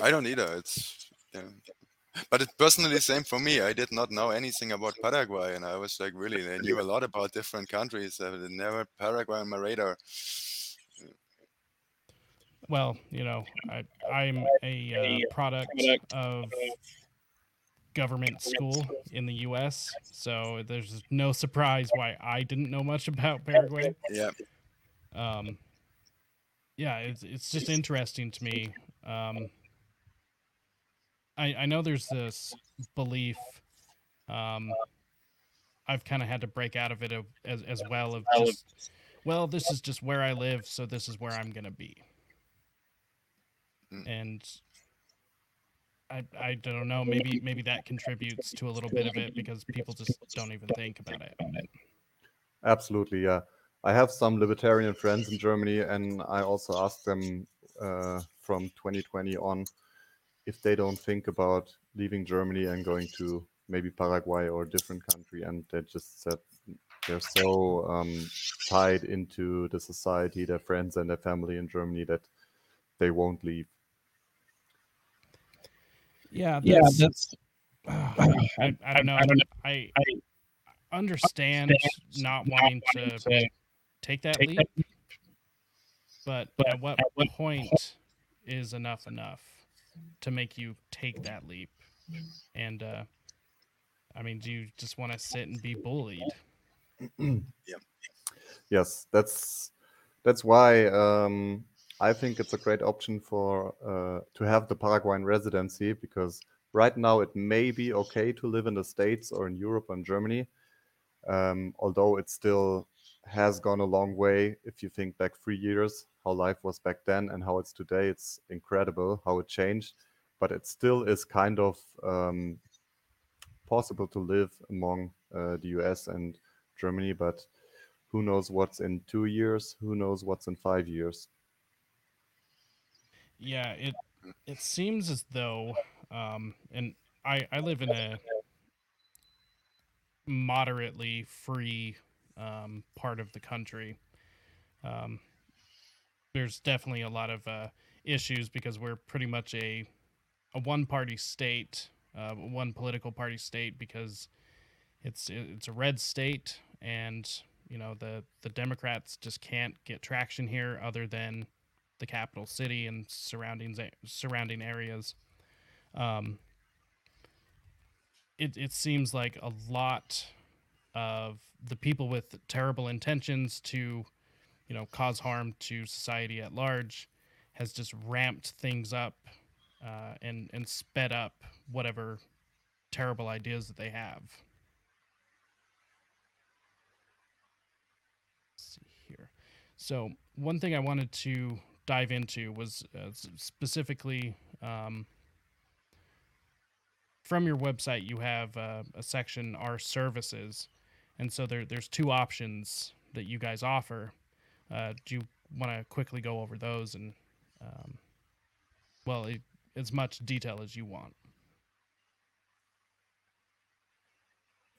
I don't either. It's yeah. But it's personally same for me. I did not know anything about Paraguay, and I was like, really, I knew a lot about different countries. I had never Paraguay on my radar. well you know i i'm a uh, product of government school in the us so there's no surprise why i didn't know much about paraguay Yeah, um yeah it's it's just interesting to me um i i know there's this belief um i've kind of had to break out of it as as well of just well this is just where i live so this is where i'm gonna be Mm. and I, I don't know maybe maybe that contributes to a little bit of it because people just don't even think about it Absolutely, yeah. I have some libertarian friends in Germany, and I also asked them uh, from 2020 on if they don't think about leaving Germany and going to maybe Paraguay or a different country, and they just said they're so um, tied into the society, their friends and their family in Germany that they won't leave. yeah Yeah, that's, that's I, I, I don't know. I, understand not wanting to take that take leap that but But at what at what point is enough enough to make you take that leap. And uh i mean do you just want to sit and be bullied? Yeah. yes that's that's why um, i think it's a great option for uh, to have the paraguayan residency because right now it may be okay to live in the states or in europe and germany. Um, although it's still has gone a long way if you think back three years how life was back then and how it's today it's incredible how it changed but it still is kind of um, possible to live among uh, the us and germany but who knows what's in two years who knows what's in five years. Yeah it it seems as though um and i i live in a moderately free um part of the country um there's definitely a lot of uh issues because we're pretty much a a one party state uh one political party state because it's it's a red state and you know the the democrats just can't get traction here other than the capital city and surrounding surrounding areas. Um, it it seems like a lot of the people with terrible intentions to you know, cause harm to society at large, has just ramped things up uh, and and sped up whatever terrible ideas that they have. Let's see here. So one thing I wanted to dive into was uh, specifically um, from your website. You have uh, a section our services, and so there there's two options that you guys offer. Uh, do you want to quickly go over those and um, well, it, as much detail as you want.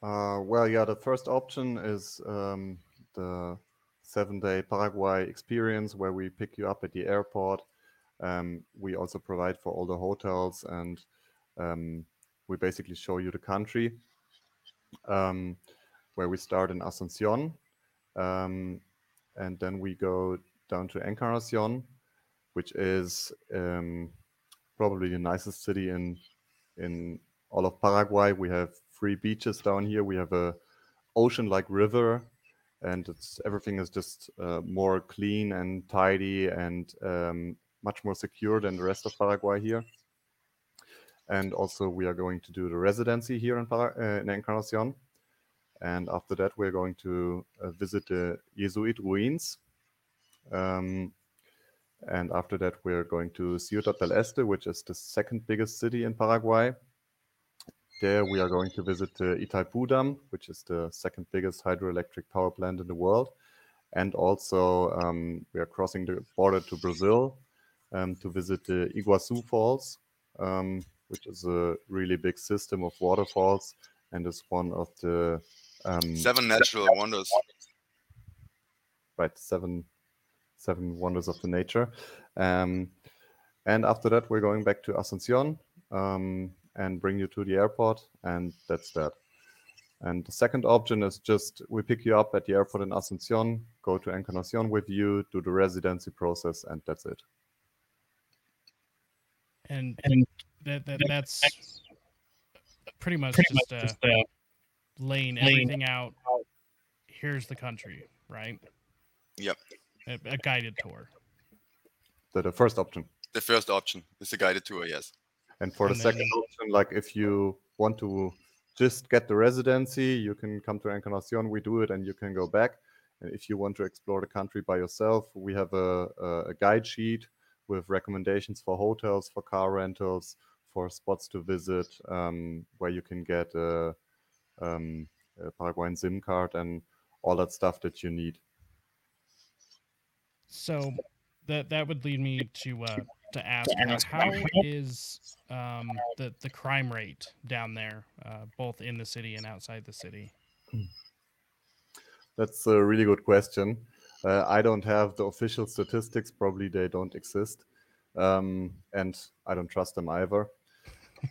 Uh, well, yeah, the first option is um, the seven day Paraguay experience where we pick you up at the airport. Um, we also provide for all the hotels and um, we basically show you the country um, where we start in Asuncion um, and then we go down to Encarnacion, which is um, probably the nicest city in in all of Paraguay. We have three beaches down here. We have a ocean-like river, and it's everything is just uh, more clean and tidy and um, much more secure than the rest of Paraguay here. And also, we are going to do the residency here in, Para- uh, in Encarnacion. And after that, we're going to uh, visit the Jesuit ruins. Um, and after that, we're going to Ciudad del Este, which is the second biggest city in Paraguay. There, we are going to visit the Itaipu Dam, which is the second biggest hydroelectric power plant in the world. And also, um, we are crossing the border to Brazil um, to visit the Iguazu Falls, um, which is a really big system of waterfalls and is one of the um, Seven natural wonders. right seven seven wonders of the nature. Um, and after that we're going back to asuncion um, and bring you to the airport and that's that. And the second option is just we pick you up at the airport in asuncion go to encarnacion with you do the residency process and that's it. And, And that, that that's that's pretty much pretty much just, uh, just uh, laying laying everything out. Here's the country, right? Yep. A, a guided tour. the, the first option The first option is a guided tour, yes. And for the And second then- option, like if you want to just get the residency, you can come to Encarnacion, we do it, and you can go back. And if you want to explore the country by yourself, we have a, a, a guide sheet with recommendations for hotels, for car rentals, for spots to visit, um, where you can get a, um, a Paraguayan SIM card and all that stuff that you need. So that that would lead me to uh, to ask, uh, how how- is um, the the crime rate down there, uh, both in the city and outside the city? That's a really good question. Uh, I don't have the official statistics. Probably they don't exist, um, and I don't trust them either.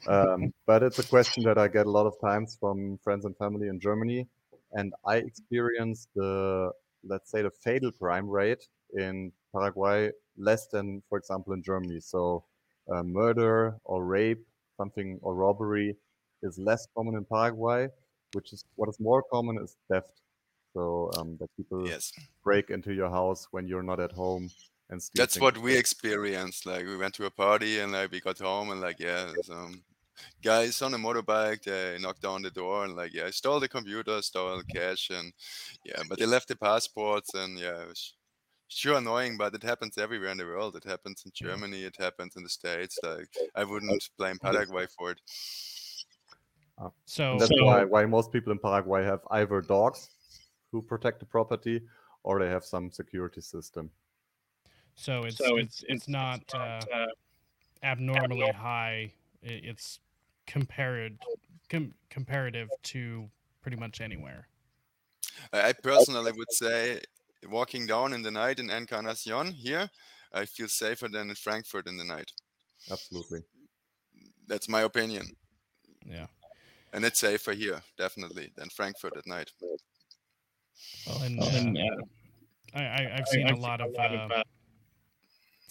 Um, but it's a question that I get a lot of times from friends and family in Germany, and I experience the let's say the fatal crime rate in Paraguay less than, for example, in Germany. So, uh, murder or rape, something or robbery is less common in Paraguay. Which is what is more common is theft. So um, that people Yes. break into your house when you're not at home and steal. That's what we experienced. Like we went to a party and like we got home and like yeah, some guys on a motorbike they knocked down the door and like yeah, I stole the computer, stole the cash and yeah, but they left the passports and yeah, it was sure annoying, but it happens everywhere in the world. It happens in Germany, it happens in the States. Like I wouldn't blame Paraguay for it. Oh, so And that's So- why why most people in Paraguay have either dogs who protect the property or they have some security system. So it's so it's it's not uh, uh, abnormally high. It's compared com- comparative to pretty much anywhere. I I personally would say walking down in the night in Encarnacion here, I feel safer than in Frankfurt in the night. Absolutely. That's my opinion. Yeah. And it's safer here, definitely, than Frankfurt at night. Well, and, and, uh, uh, I, I, I've I've seen a seen lot of uh,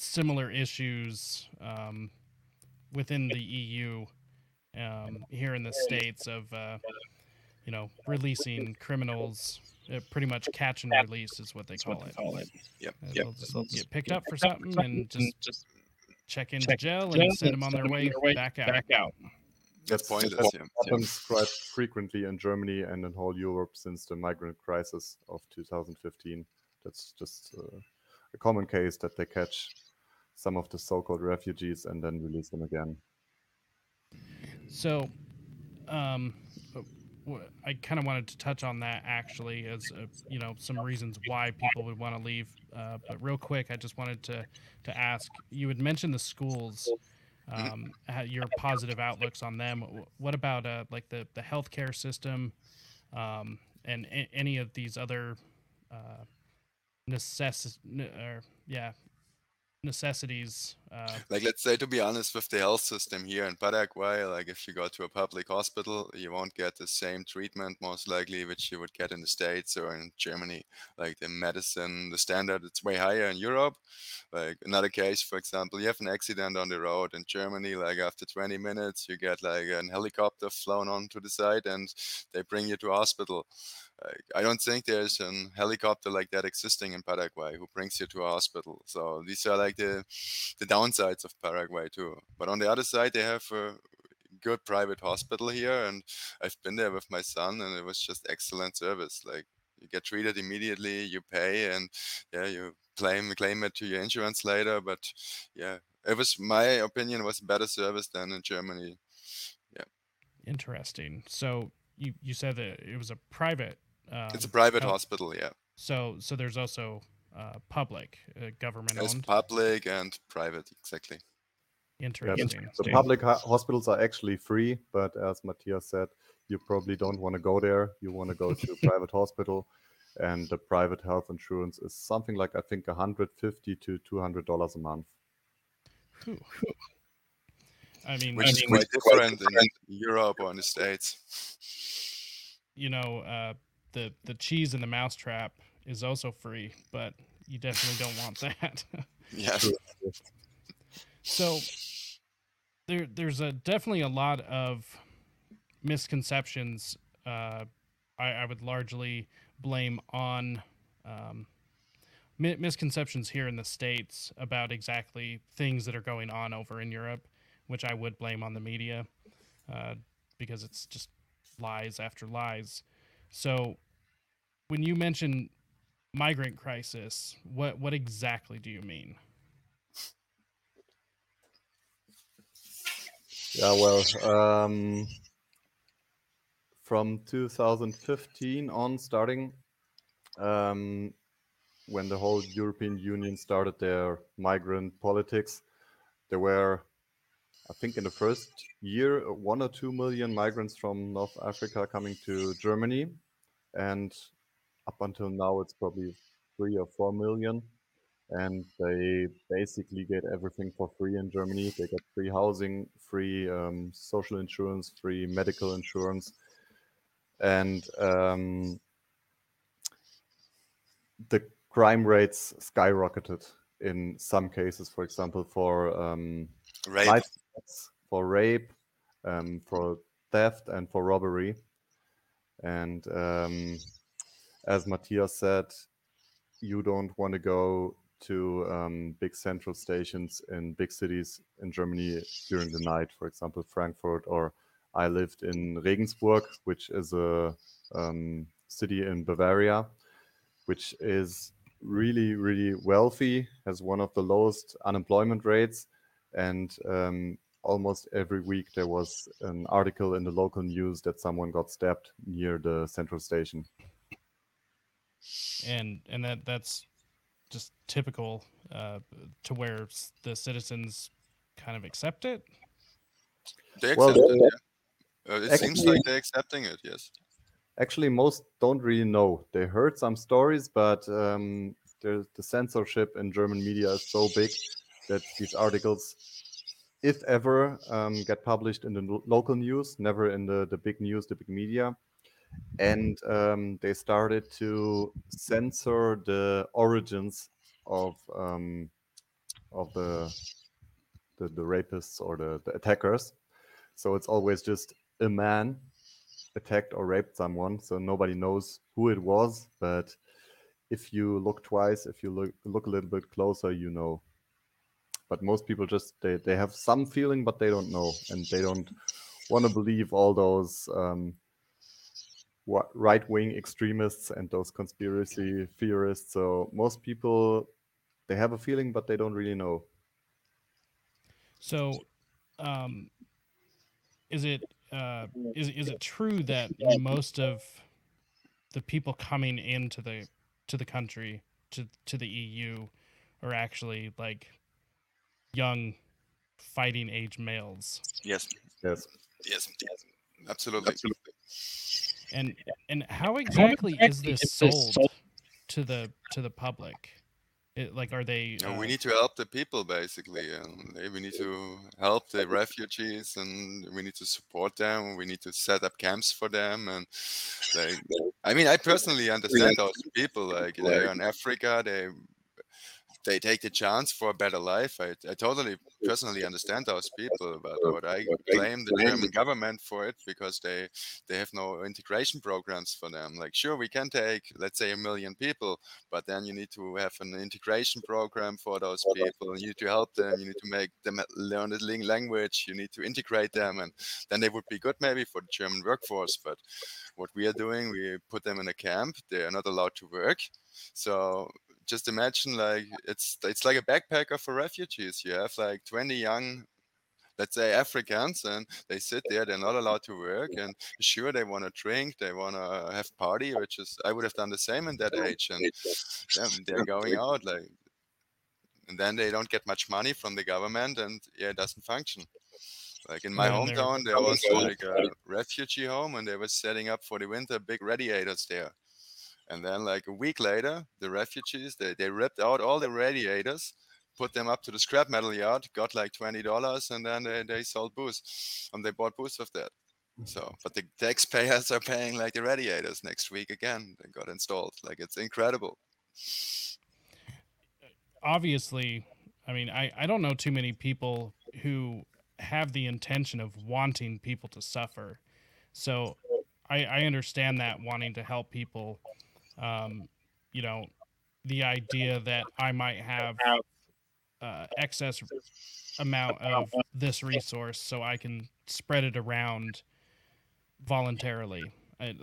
similar issues um, within the EU um, here in the states of uh, you know releasing criminals uh, pretty much catch and release is what they call what they it. call it. Yep. Uh, Yep. They'll just They'll get just picked get up for picked up something something and and just just check into check jail jail and send them on their way way back out. back out. That's That's pointless. what Yeah. happens quite frequently in Germany and in whole Europe since the migrant crisis of 2015. That's just uh, a common case that they catch some of the so-called refugees and then release them again. So, um, I kind of wanted to touch on that actually, as uh, you know, some reasons why people would want to leave. Uh, but real quick, I just wanted to to ask. You had mentioned the schools, um, your positive outlooks on them. What about uh, like the the healthcare system, um, and a- any of these other uh, or yeah necessities uh, like let's say to be honest with the health system here in paraguay like if you go to a public hospital you won't get the same treatment most likely which you would get in the states or in germany. Like the medicine the standard it's way higher in europe. Like another case for example you have an accident on the road in germany like after 20 minutes you get like an helicopter flown onto the site and they bring you to hospital I don't think there's a helicopter like that existing in Paraguay who brings you to a hospital. So these are like the the downsides of Paraguay too. But on the other side, they have a good private hospital here, and I've been there with my son, and it was just excellent service. Like you get treated immediately, you pay, and yeah, you claim claim it to your insurance later. But yeah, it was my opinion was better service than in Germany. Yeah, interesting. So you you said that it was a private. Um, It's a private health- hospital, yeah. So so there's also uh, public, uh, government It's owned. public and private, exactly. Yeah, the- Interesting. the public ho- hospitals are actually free, but as Matthias said, you probably don't want to go there. You want to go to a private hospital, and the private health insurance is something like I think 150 to 200 dollars a month. Phew. I mean, Which I is mean, quite different in Europe or in the States. you know, uh, the the cheese in the mousetrap is also free, but you definitely don't want that. Yeah. so there there's a definitely a lot of misconceptions uh, I, I would largely blame on um, mi- misconceptions here in the states about exactly things that are going on over in Europe, which I would blame on the media uh, because it's just lies after lies. So when you mention migrant crisis, what what exactly do you mean? Yeah, well, um, from 2015 on, starting um, when the whole European Union started their migrant politics, there were, I think, in the first year, one or two million migrants from North Africa coming to Germany, and up until now, it's probably three or four million and they basically get everything for free in Germany. They get free housing, free um, social insurance, free medical insurance, and um, the crime rates skyrocketed in some cases. For example, for um, thefts, for rape, um, for theft, and for robbery. And um, as Matthias said, you don't want to go to um, big central stations in big cities in Germany during the night, for example, Frankfurt, or I lived in Regensburg, which is a um, city in Bavaria, which is really, really wealthy, has one of the lowest unemployment rates. And um, almost every week there was an article in the local news that someone got stabbed near the central station. And and that that's just typical uh, to where the citizens kind of accept it. They Well, accept it, yeah. Uh, it seems actually- like they're accepting it, yes. Actually, most don't really know. They heard some stories, but um, the, the censorship in German media is so big that these articles, if ever, um, get published in the lo- local news, never in the, the big news, the big media. And um, they started to censor the origins of um, of the, the the rapists or the, the attackers. So it's always just a man attacked or raped someone, so nobody knows who it was. But if you look twice, if you look look a little bit closer, you know. But most people just they, they have some feeling, but they don't know, and they don't want to believe all those um, right wing extremists and those conspiracy theorists. So most people they have a feeling, but they don't really know. So, um, is it uh, is is it true that most of the people coming into the to the country to to the EU are actually like young fighting age males? Yes. Yes. Yes. yes. Absolutely. Absolutely. And and how exactly, how exactly is this sold to the to the public? It, like, are they? Uh... we need to help the people basically, and we need to help the refugees, and we need to support them. We need to set up camps for them, and like, I mean, I personally understand those people. Like, they're in Africa, they they take the chance for a better life. I, I totally personally understand those people, but what I blame the German government for it because they they have no integration programs for them. Like, sure, we can take let's say a million people, but then you need to have an integration program for those people. You need to help them. You need to make them learn the language. You need to integrate them, and then they would be good maybe for the German workforce. But what we are doing, we put them in a camp. They are not allowed to work. So just imagine like it's it's like a backpacker for refugees. You have like 20 young let's say Africans, and they sit there. They're not allowed to work, and sure they want to drink, they want to have party, which is I would have done the same in that age, and yeah, they're going out like, and then they don't get much money from the government, and yeah, it doesn't function. Like in my hometown, there was like a refugee home, and they were setting up for the winter big radiators there. And then like a week later, the refugees, they, they ripped out all the radiators, put them up to the scrap metal yard, got like $20, and then they, they sold booze. And they bought booze with that. Mm. So, but the taxpayers are paying like the radiators next week again. They got installed. Like it's incredible. Obviously, I mean, I, I don't know too many people who have the intention of wanting people to suffer. So I, I understand that wanting to help people um, you know, the idea that I might have uh, excess amount of this resource so I can spread it around voluntarily. I,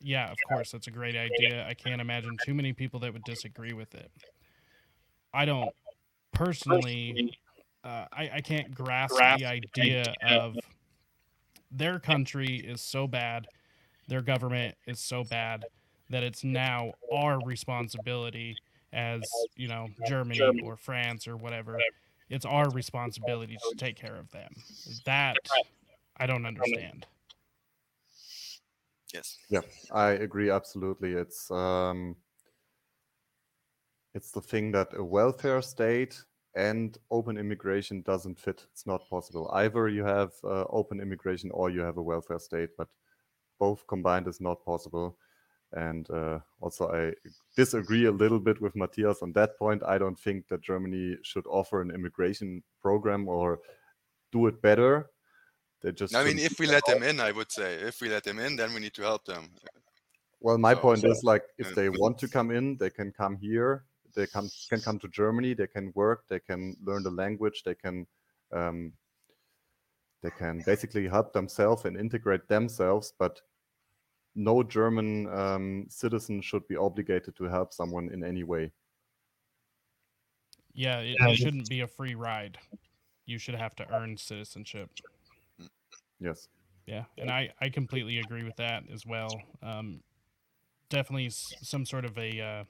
yeah, of course, that's a great idea. I can't imagine too many people that would disagree with it. I don't personally, uh, I, I can't grasp the idea of their country is so bad, their government is so bad that it's now our responsibility as you know Germany or France or whatever. It's our responsibility to take care of them. That I don't understand. Yes. Yeah, I agree absolutely. It's um, it's the thing that a welfare state and open immigration doesn't fit. It's not possible. Either you have uh, open immigration or you have a welfare state, but both combined is not possible. And uh, also, I disagree a little bit with Matthias on that point. I don't think that Germany should offer an immigration program or do it better. They just. I mean, if we let them in, I would say if we let them in, then we need to help them. Well, my so, point so, is like if they want to come in, they can come here. They come can come to Germany. They can work. They can learn the language. They can um, they can basically help themselves and integrate themselves. But no German um, citizen should be obligated to help someone in any way. Yeah, it, it shouldn't be a free ride. You should have to earn citizenship. Yes. Yeah, and I, I completely agree with that as well. Um, definitely some sort of a uh,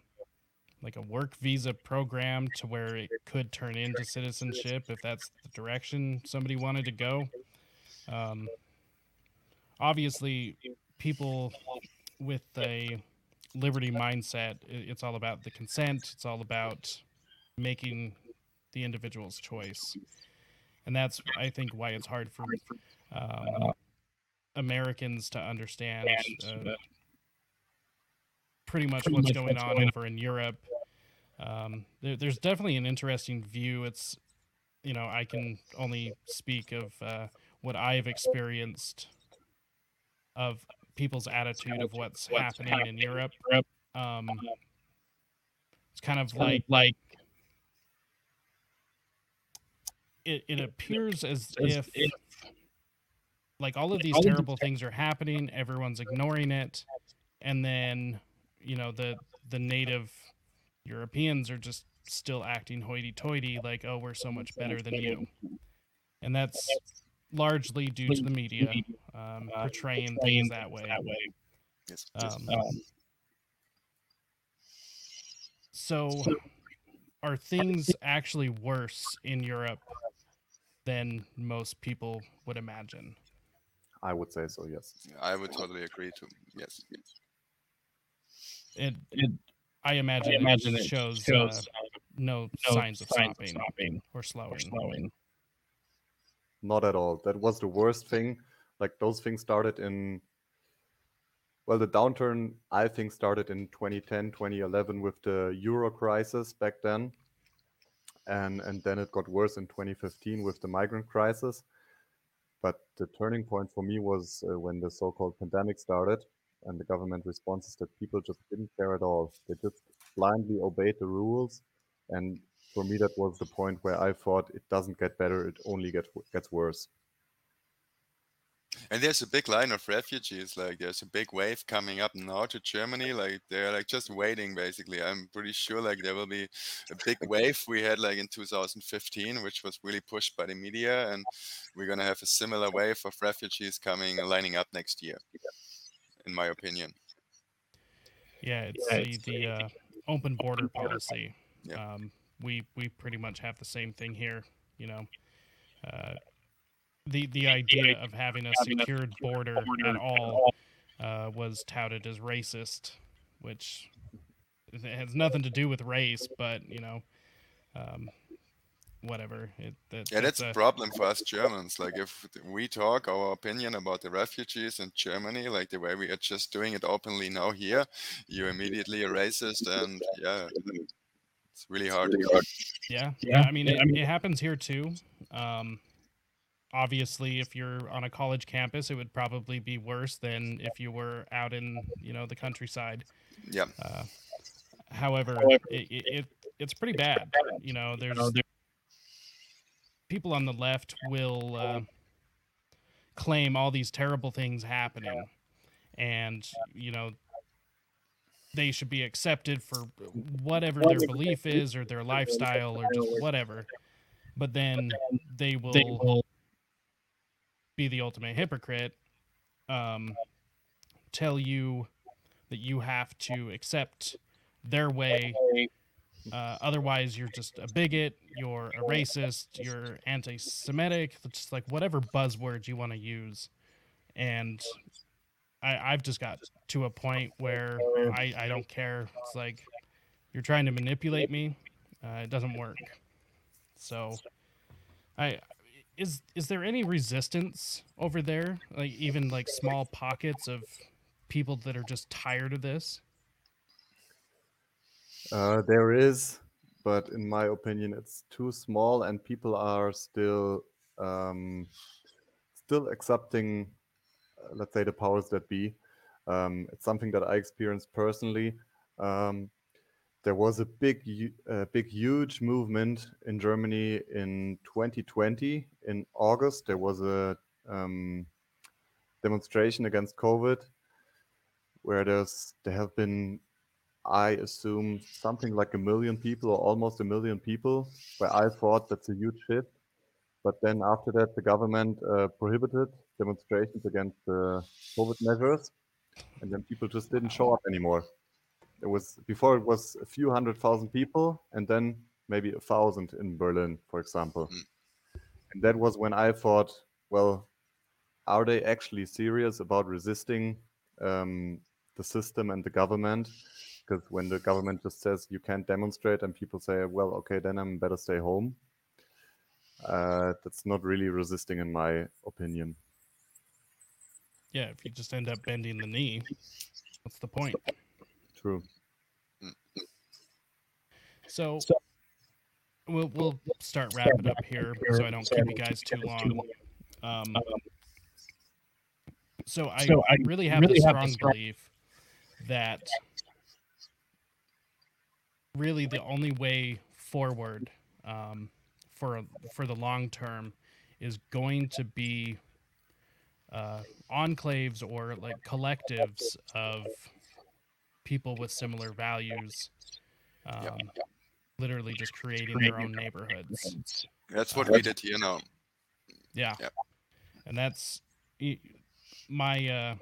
like a work visa program to where it could turn into citizenship if that's the direction somebody wanted to go. Um, obviously, people with a liberty mindset, it's all about the consent. It's all about making the individual's choice, and that's I think why it's hard for um, Americans to understand uh, pretty much what's going on over in Europe. Um, there, there's definitely an interesting view. It's you know I can only speak of uh, what I've experienced of people's attitude of what's happening in Europe. Um, it's kind of like like it, it appears as if like all of these terrible things are happening, everyone's ignoring it, and then you know the the native Europeans are just still acting hoity-toity, like oh we're so much better than you, and that's largely due to the media um, portraying things that way. That way. Yes. Um, so, are things actually worse in Europe than most people would imagine? I would say so. Yes. I would totally agree to yes. It, it I imagine, imagine it it shows, shows, uh, no, no signs of signs of stopping, stopping or slowing. or slowing. Not at all. That was the worst thing. Like those things started in well, the downturn I think started in 2010, 2011 with the euro crisis back then. And and then it got worse in 2015 with the migrant crisis. But the turning point for me was uh, when the so-called pandemic started and the government responses that people just didn't care at all. They just blindly obeyed the rules and for me that was the point where I thought it doesn't get better, it only gets gets worse. And there's a big line of refugees. Like there's a big wave coming up now to Germany. Like they're like just waiting. Basically, I'm pretty sure like there will be a big wave we had like in 2015, which was really pushed by the media, and we're gonna have a similar wave of refugees coming and lining up next year. In my opinion. Yeah, it's Yeah, the, the uh, open border policy. Yeah. Um, we we pretty much have the same thing here. You know, uh, the the idea of having a secured border border at at all uh, was touted as racist, which it has nothing to do with race, but you know, um, whatever. It, that, Yeah, that's a a, problem for us Germans. Like if we talk our opinion about the refugees in Germany, like the way we are just doing it openly now here, you're immediately a racist, and yeah, it's really hard. Yeah, Yeah, I mean, it, I mean- it happens here too. Um, obviously, if you're on a college campus, it would probably be worse than if you were out in you know the countryside. Yeah, Uh, however, However, it, it, it it's pretty bad. You know, there's people on the left will uh, claim all these terrible things happening, and you know they should be accepted for whatever their belief is or their lifestyle or just whatever. But then They will be the ultimate hypocrite. Um, tell you that you have to accept their way uh, otherwise, you're just a bigot, you're a racist, you're anti Semitic, just like whatever buzzwords you want to use. And I, I've just got to a point where I, I don't care. It's like you're trying to manipulate me, uh, it doesn't work. So, I. Is is there any resistance over there? Like even like small pockets of people that are just tired of this? Uh, there is, but in my opinion, it's too small, and people are still um, still accepting, uh, let's say, the powers that be. Um, it's something that I experienced personally. Um, there was a big, uh, big, huge movement in Germany in 2020. In August, there was a um, demonstration against COVID, where there's there have been I assume something like a million people or almost a million people, where I thought that's a huge shift. But then after that, the government uh, prohibited demonstrations against the COVID measures, and then people just didn't show up anymore. It was before it was a few hundred thousand people, and then maybe a thousand in Berlin, for example. Mm. And that was when I thought, well, are they actually serious about resisting um, the system and the government? because when the government just says you can't demonstrate and people say well okay then i'm better stay home uh, that's not really resisting in my opinion Yeah, if you just end up bending the knee, what's the point? True So So- we'll we'll start wrapping up here so I don't keep you guys too long. Um, So I, So I really have really the strong strong- belief that really the only way forward um, for for the long term is going to be uh, enclaves or like collectives of people with similar values, um, literally just creating their own neighborhoods. That's what we did here now. Yeah. Yep. And that's my uh,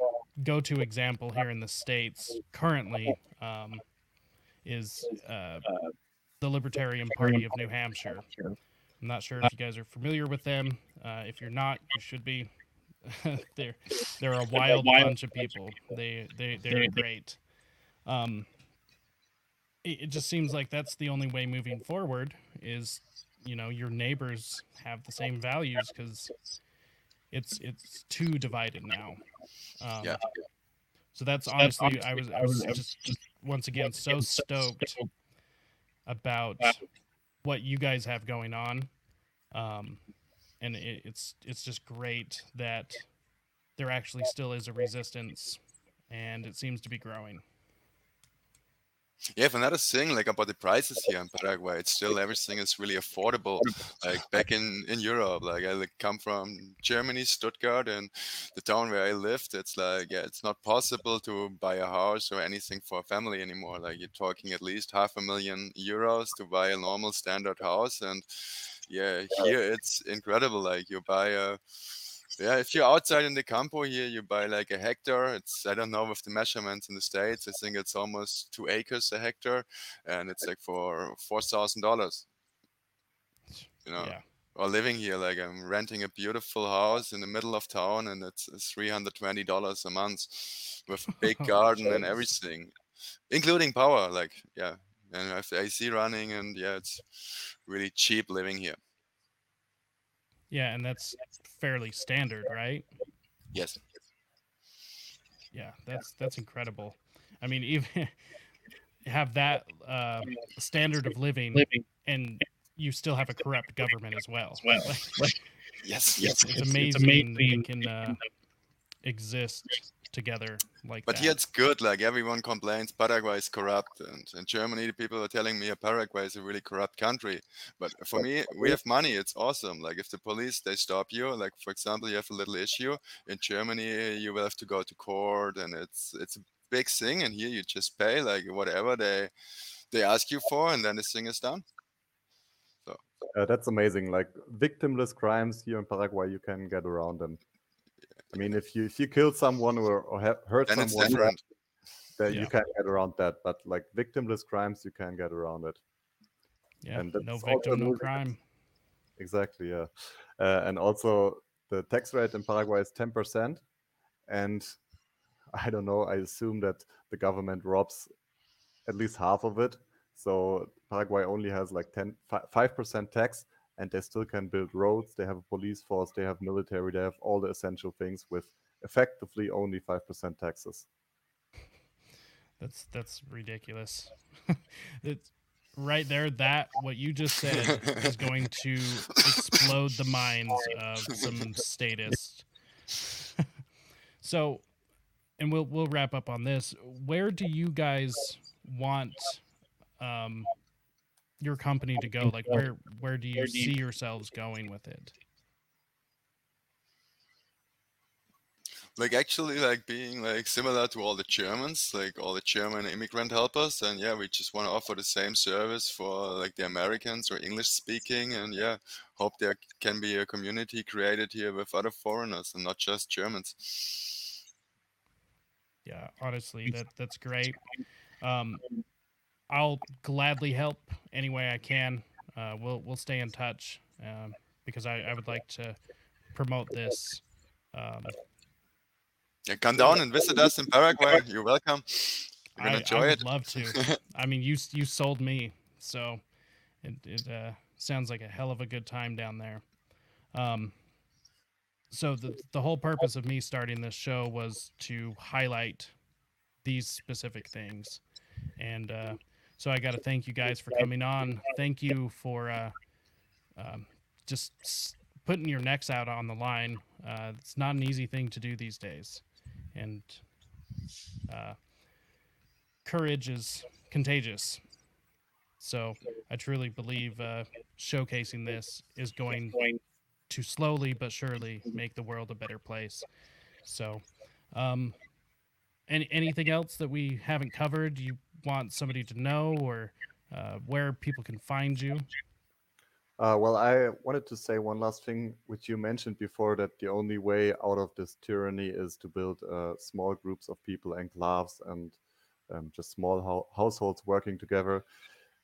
go to example here in the States currently um, is uh, the Libertarian Party of New Hampshire. I'm not sure if you guys are familiar with them. Uh, if you're not, you should be. they're they're a wild bunch of people. They they they're great. Um, it, it just seems like that's the only way moving forward is you know your neighbors have the same values because it's it's too divided now. Um, Yeah. So that's honestly, I was I was just just once again so stoked about what you guys have going on, um, and it, it's it's just great that there actually still is a resistance, and it seems to be growing. Yeah, if another thing like about the prices here in Paraguay, it's still everything is really affordable. Like back in in Europe, like I like, come from Germany, Stuttgart, and the town where I lived, it's like yeah, it's not possible to buy a house or anything for a family anymore. Like you're talking at least half a million euros to buy a normal standard house, and yeah, here it's incredible. Like you buy a yeah, if you're outside in the campo here, you buy like a hectare. It's I don't know with the measurements in the states. I think it's almost two acres a hectare, and it's like for four thousand dollars. You know, Yeah, or living here, like I'm renting a beautiful house in the middle of town, and it's uh, three hundred twenty dollars a month with a big garden and everything, including power. Like yeah, and I have the AC running, and yeah, it's really cheap living here. Yeah, and that's fairly standard, right? Yes. Yeah, that's that's incredible. I mean, even have that uh, standard of living, living and you still have a corrupt government as well. as well. Like, Yes. yes, It's amazing it can uh, exist together like But that. here it's good. Like everyone complains Paraguay is corrupt, and in Germany the people are telling me Paraguay is a really corrupt country. But for me, we have money. It's awesome. Like if the police they stop you, like for example, you have a little issue in Germany, you will have to go to court, and it's it's a big thing. And here you just pay like whatever they they ask you for, and then the thing is done. Uh, that's amazing. Like victimless crimes here in Paraguay, you can get around them. I mean, if you if you kill someone or, or ha- hurt Then someone, different. then Yeah. you can get around that. But like victimless crimes, you can get around it. yeah, and no victim, no crime. Exactly. Yeah. Uh, and also, the tax rate in Paraguay is ten percent, and I don't know. I assume that the government robs at least half of it. So Paraguay only has like 10, 5% tax, and they still can build roads. They have a police force. They have military. They have all the essential things with effectively only 5% taxes. That's that's ridiculous. it's right there. That what you just said is going to explode the minds of some statists. so, and we'll we'll wrap up on this. Where do you guys want um, your company to go? Like, where where do you see yourselves going with it? like actually like being like similar to all the Germans, like all the German immigrant helpers, and yeah, we just want to offer the same service for like the Americans or English speaking, and yeah, hope there can be a community created here with other foreigners and not just Germans. Yeah, honestly, that that's great. Um, I'll gladly help any way I can. Uh, we'll we'll stay in touch um, because I, I would like to promote this. Um, Yeah, come down and visit us in Paraguay. You're welcome. You're I, gonna I enjoy would it. love to. I mean, you you sold me, so it it uh, sounds like a hell of a good time down there. Um, so the the whole purpose of me starting this show was to highlight these specific things, and uh, so I got to thank you guys for coming on. Thank you for uh, um, just putting your necks out on the line. Uh, it's not an easy thing to do these days. and uh, courage is contagious. So I truly believe uh, showcasing this is going to slowly but surely make the world a better place. So, um, any anything else that we haven't covered? You want somebody to know, or uh, where people can find you? Uh, well, I wanted to say one last thing, which you mentioned before, that the only way out of this tyranny is to build uh, small groups of people, and enclaves, and um, just small ho- households working together.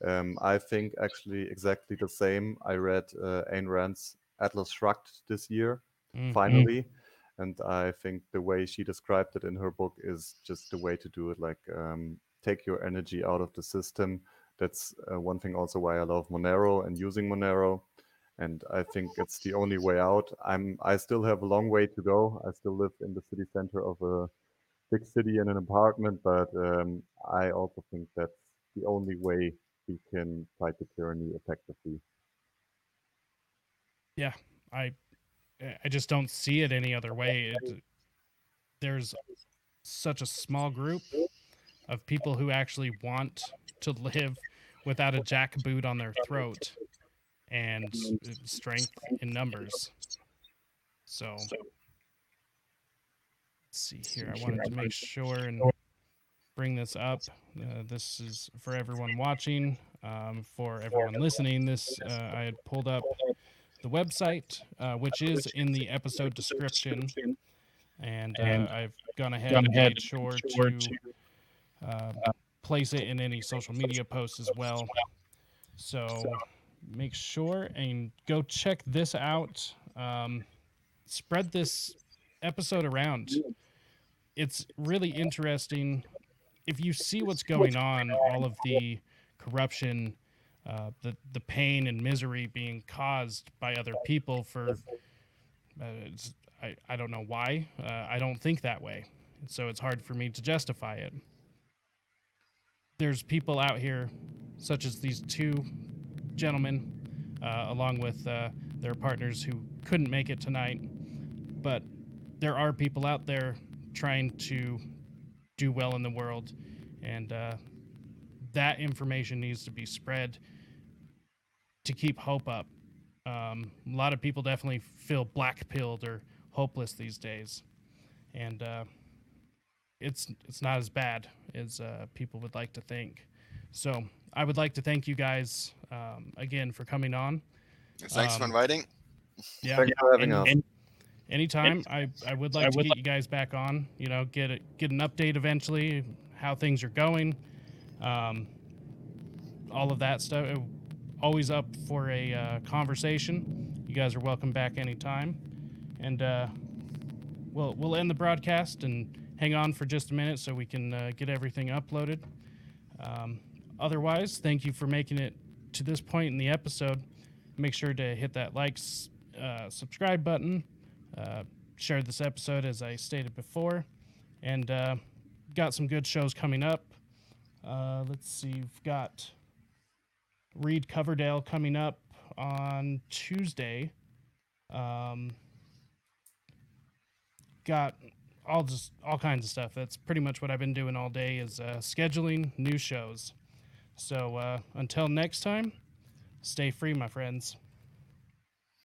Um, I think actually exactly the same. I read uh, Ayn Rand's Atlas Shrugged this year, Mm. finally. And I think the way she described it in her book is just the way to do it. Like, um, take your energy out of the system. That's uh, one thing also why I love Monero and using Monero. And I think it's the only way out. I'm I still have a long way to go. I still live in the city center of a big city in an apartment, but um, I also think that's the only way we can fight the tyranny effectively. Yeah, I I just don't see it any other way. It, there's such a small group of people who actually want to live without a jackboot on their throat and strength in numbers. So let's see here. I wanted to make sure and bring this up. Uh, this is for everyone watching. Um, for everyone listening, this uh, I had pulled up the website, uh, which is in the episode description, and uh, I've gone ahead and made sure to uh, place it in any social media posts as well. So make sure and go check this out. Um, spread this episode around. It's really interesting. If you see what's going on, all of the corruption, uh, the the pain and misery being caused by other people for, uh, I I don't know why. Uh, I don't think that way, so it's hard for me to justify it. There's people out here, such as these two gentlemen, uh, along with uh, their partners who couldn't make it tonight. But there are people out there trying to do well in the world, and uh, that information needs to be spread to keep hope up. Um, a lot of people definitely feel black pilled or hopeless these days, and uh, it's it's not as bad as uh, people would like to think. So I would like to thank you guys um, again for coming on. Thanks for Um, inviting. Yeah, Thank you for having and- us. and anytime I, I would like to get you guys back on you know get a, get an update eventually how things are going um, all of that stuff uh, always up for a uh, conversation you guys are welcome back anytime and uh, we'll we'll end the broadcast and hang on for just a minute so we can uh, get everything uploaded um, otherwise thank you for making it to this point in the episode make sure to hit that like uh, subscribe button uh, share this episode as I stated before, and uh, got some good shows coming up. Uh, let's see, we've got Reed Coverdale coming up on Tuesday. Um, got all just all kinds of stuff. That's pretty much what I've been doing all day is uh, scheduling new shows. So uh, until next time, stay free, my friends.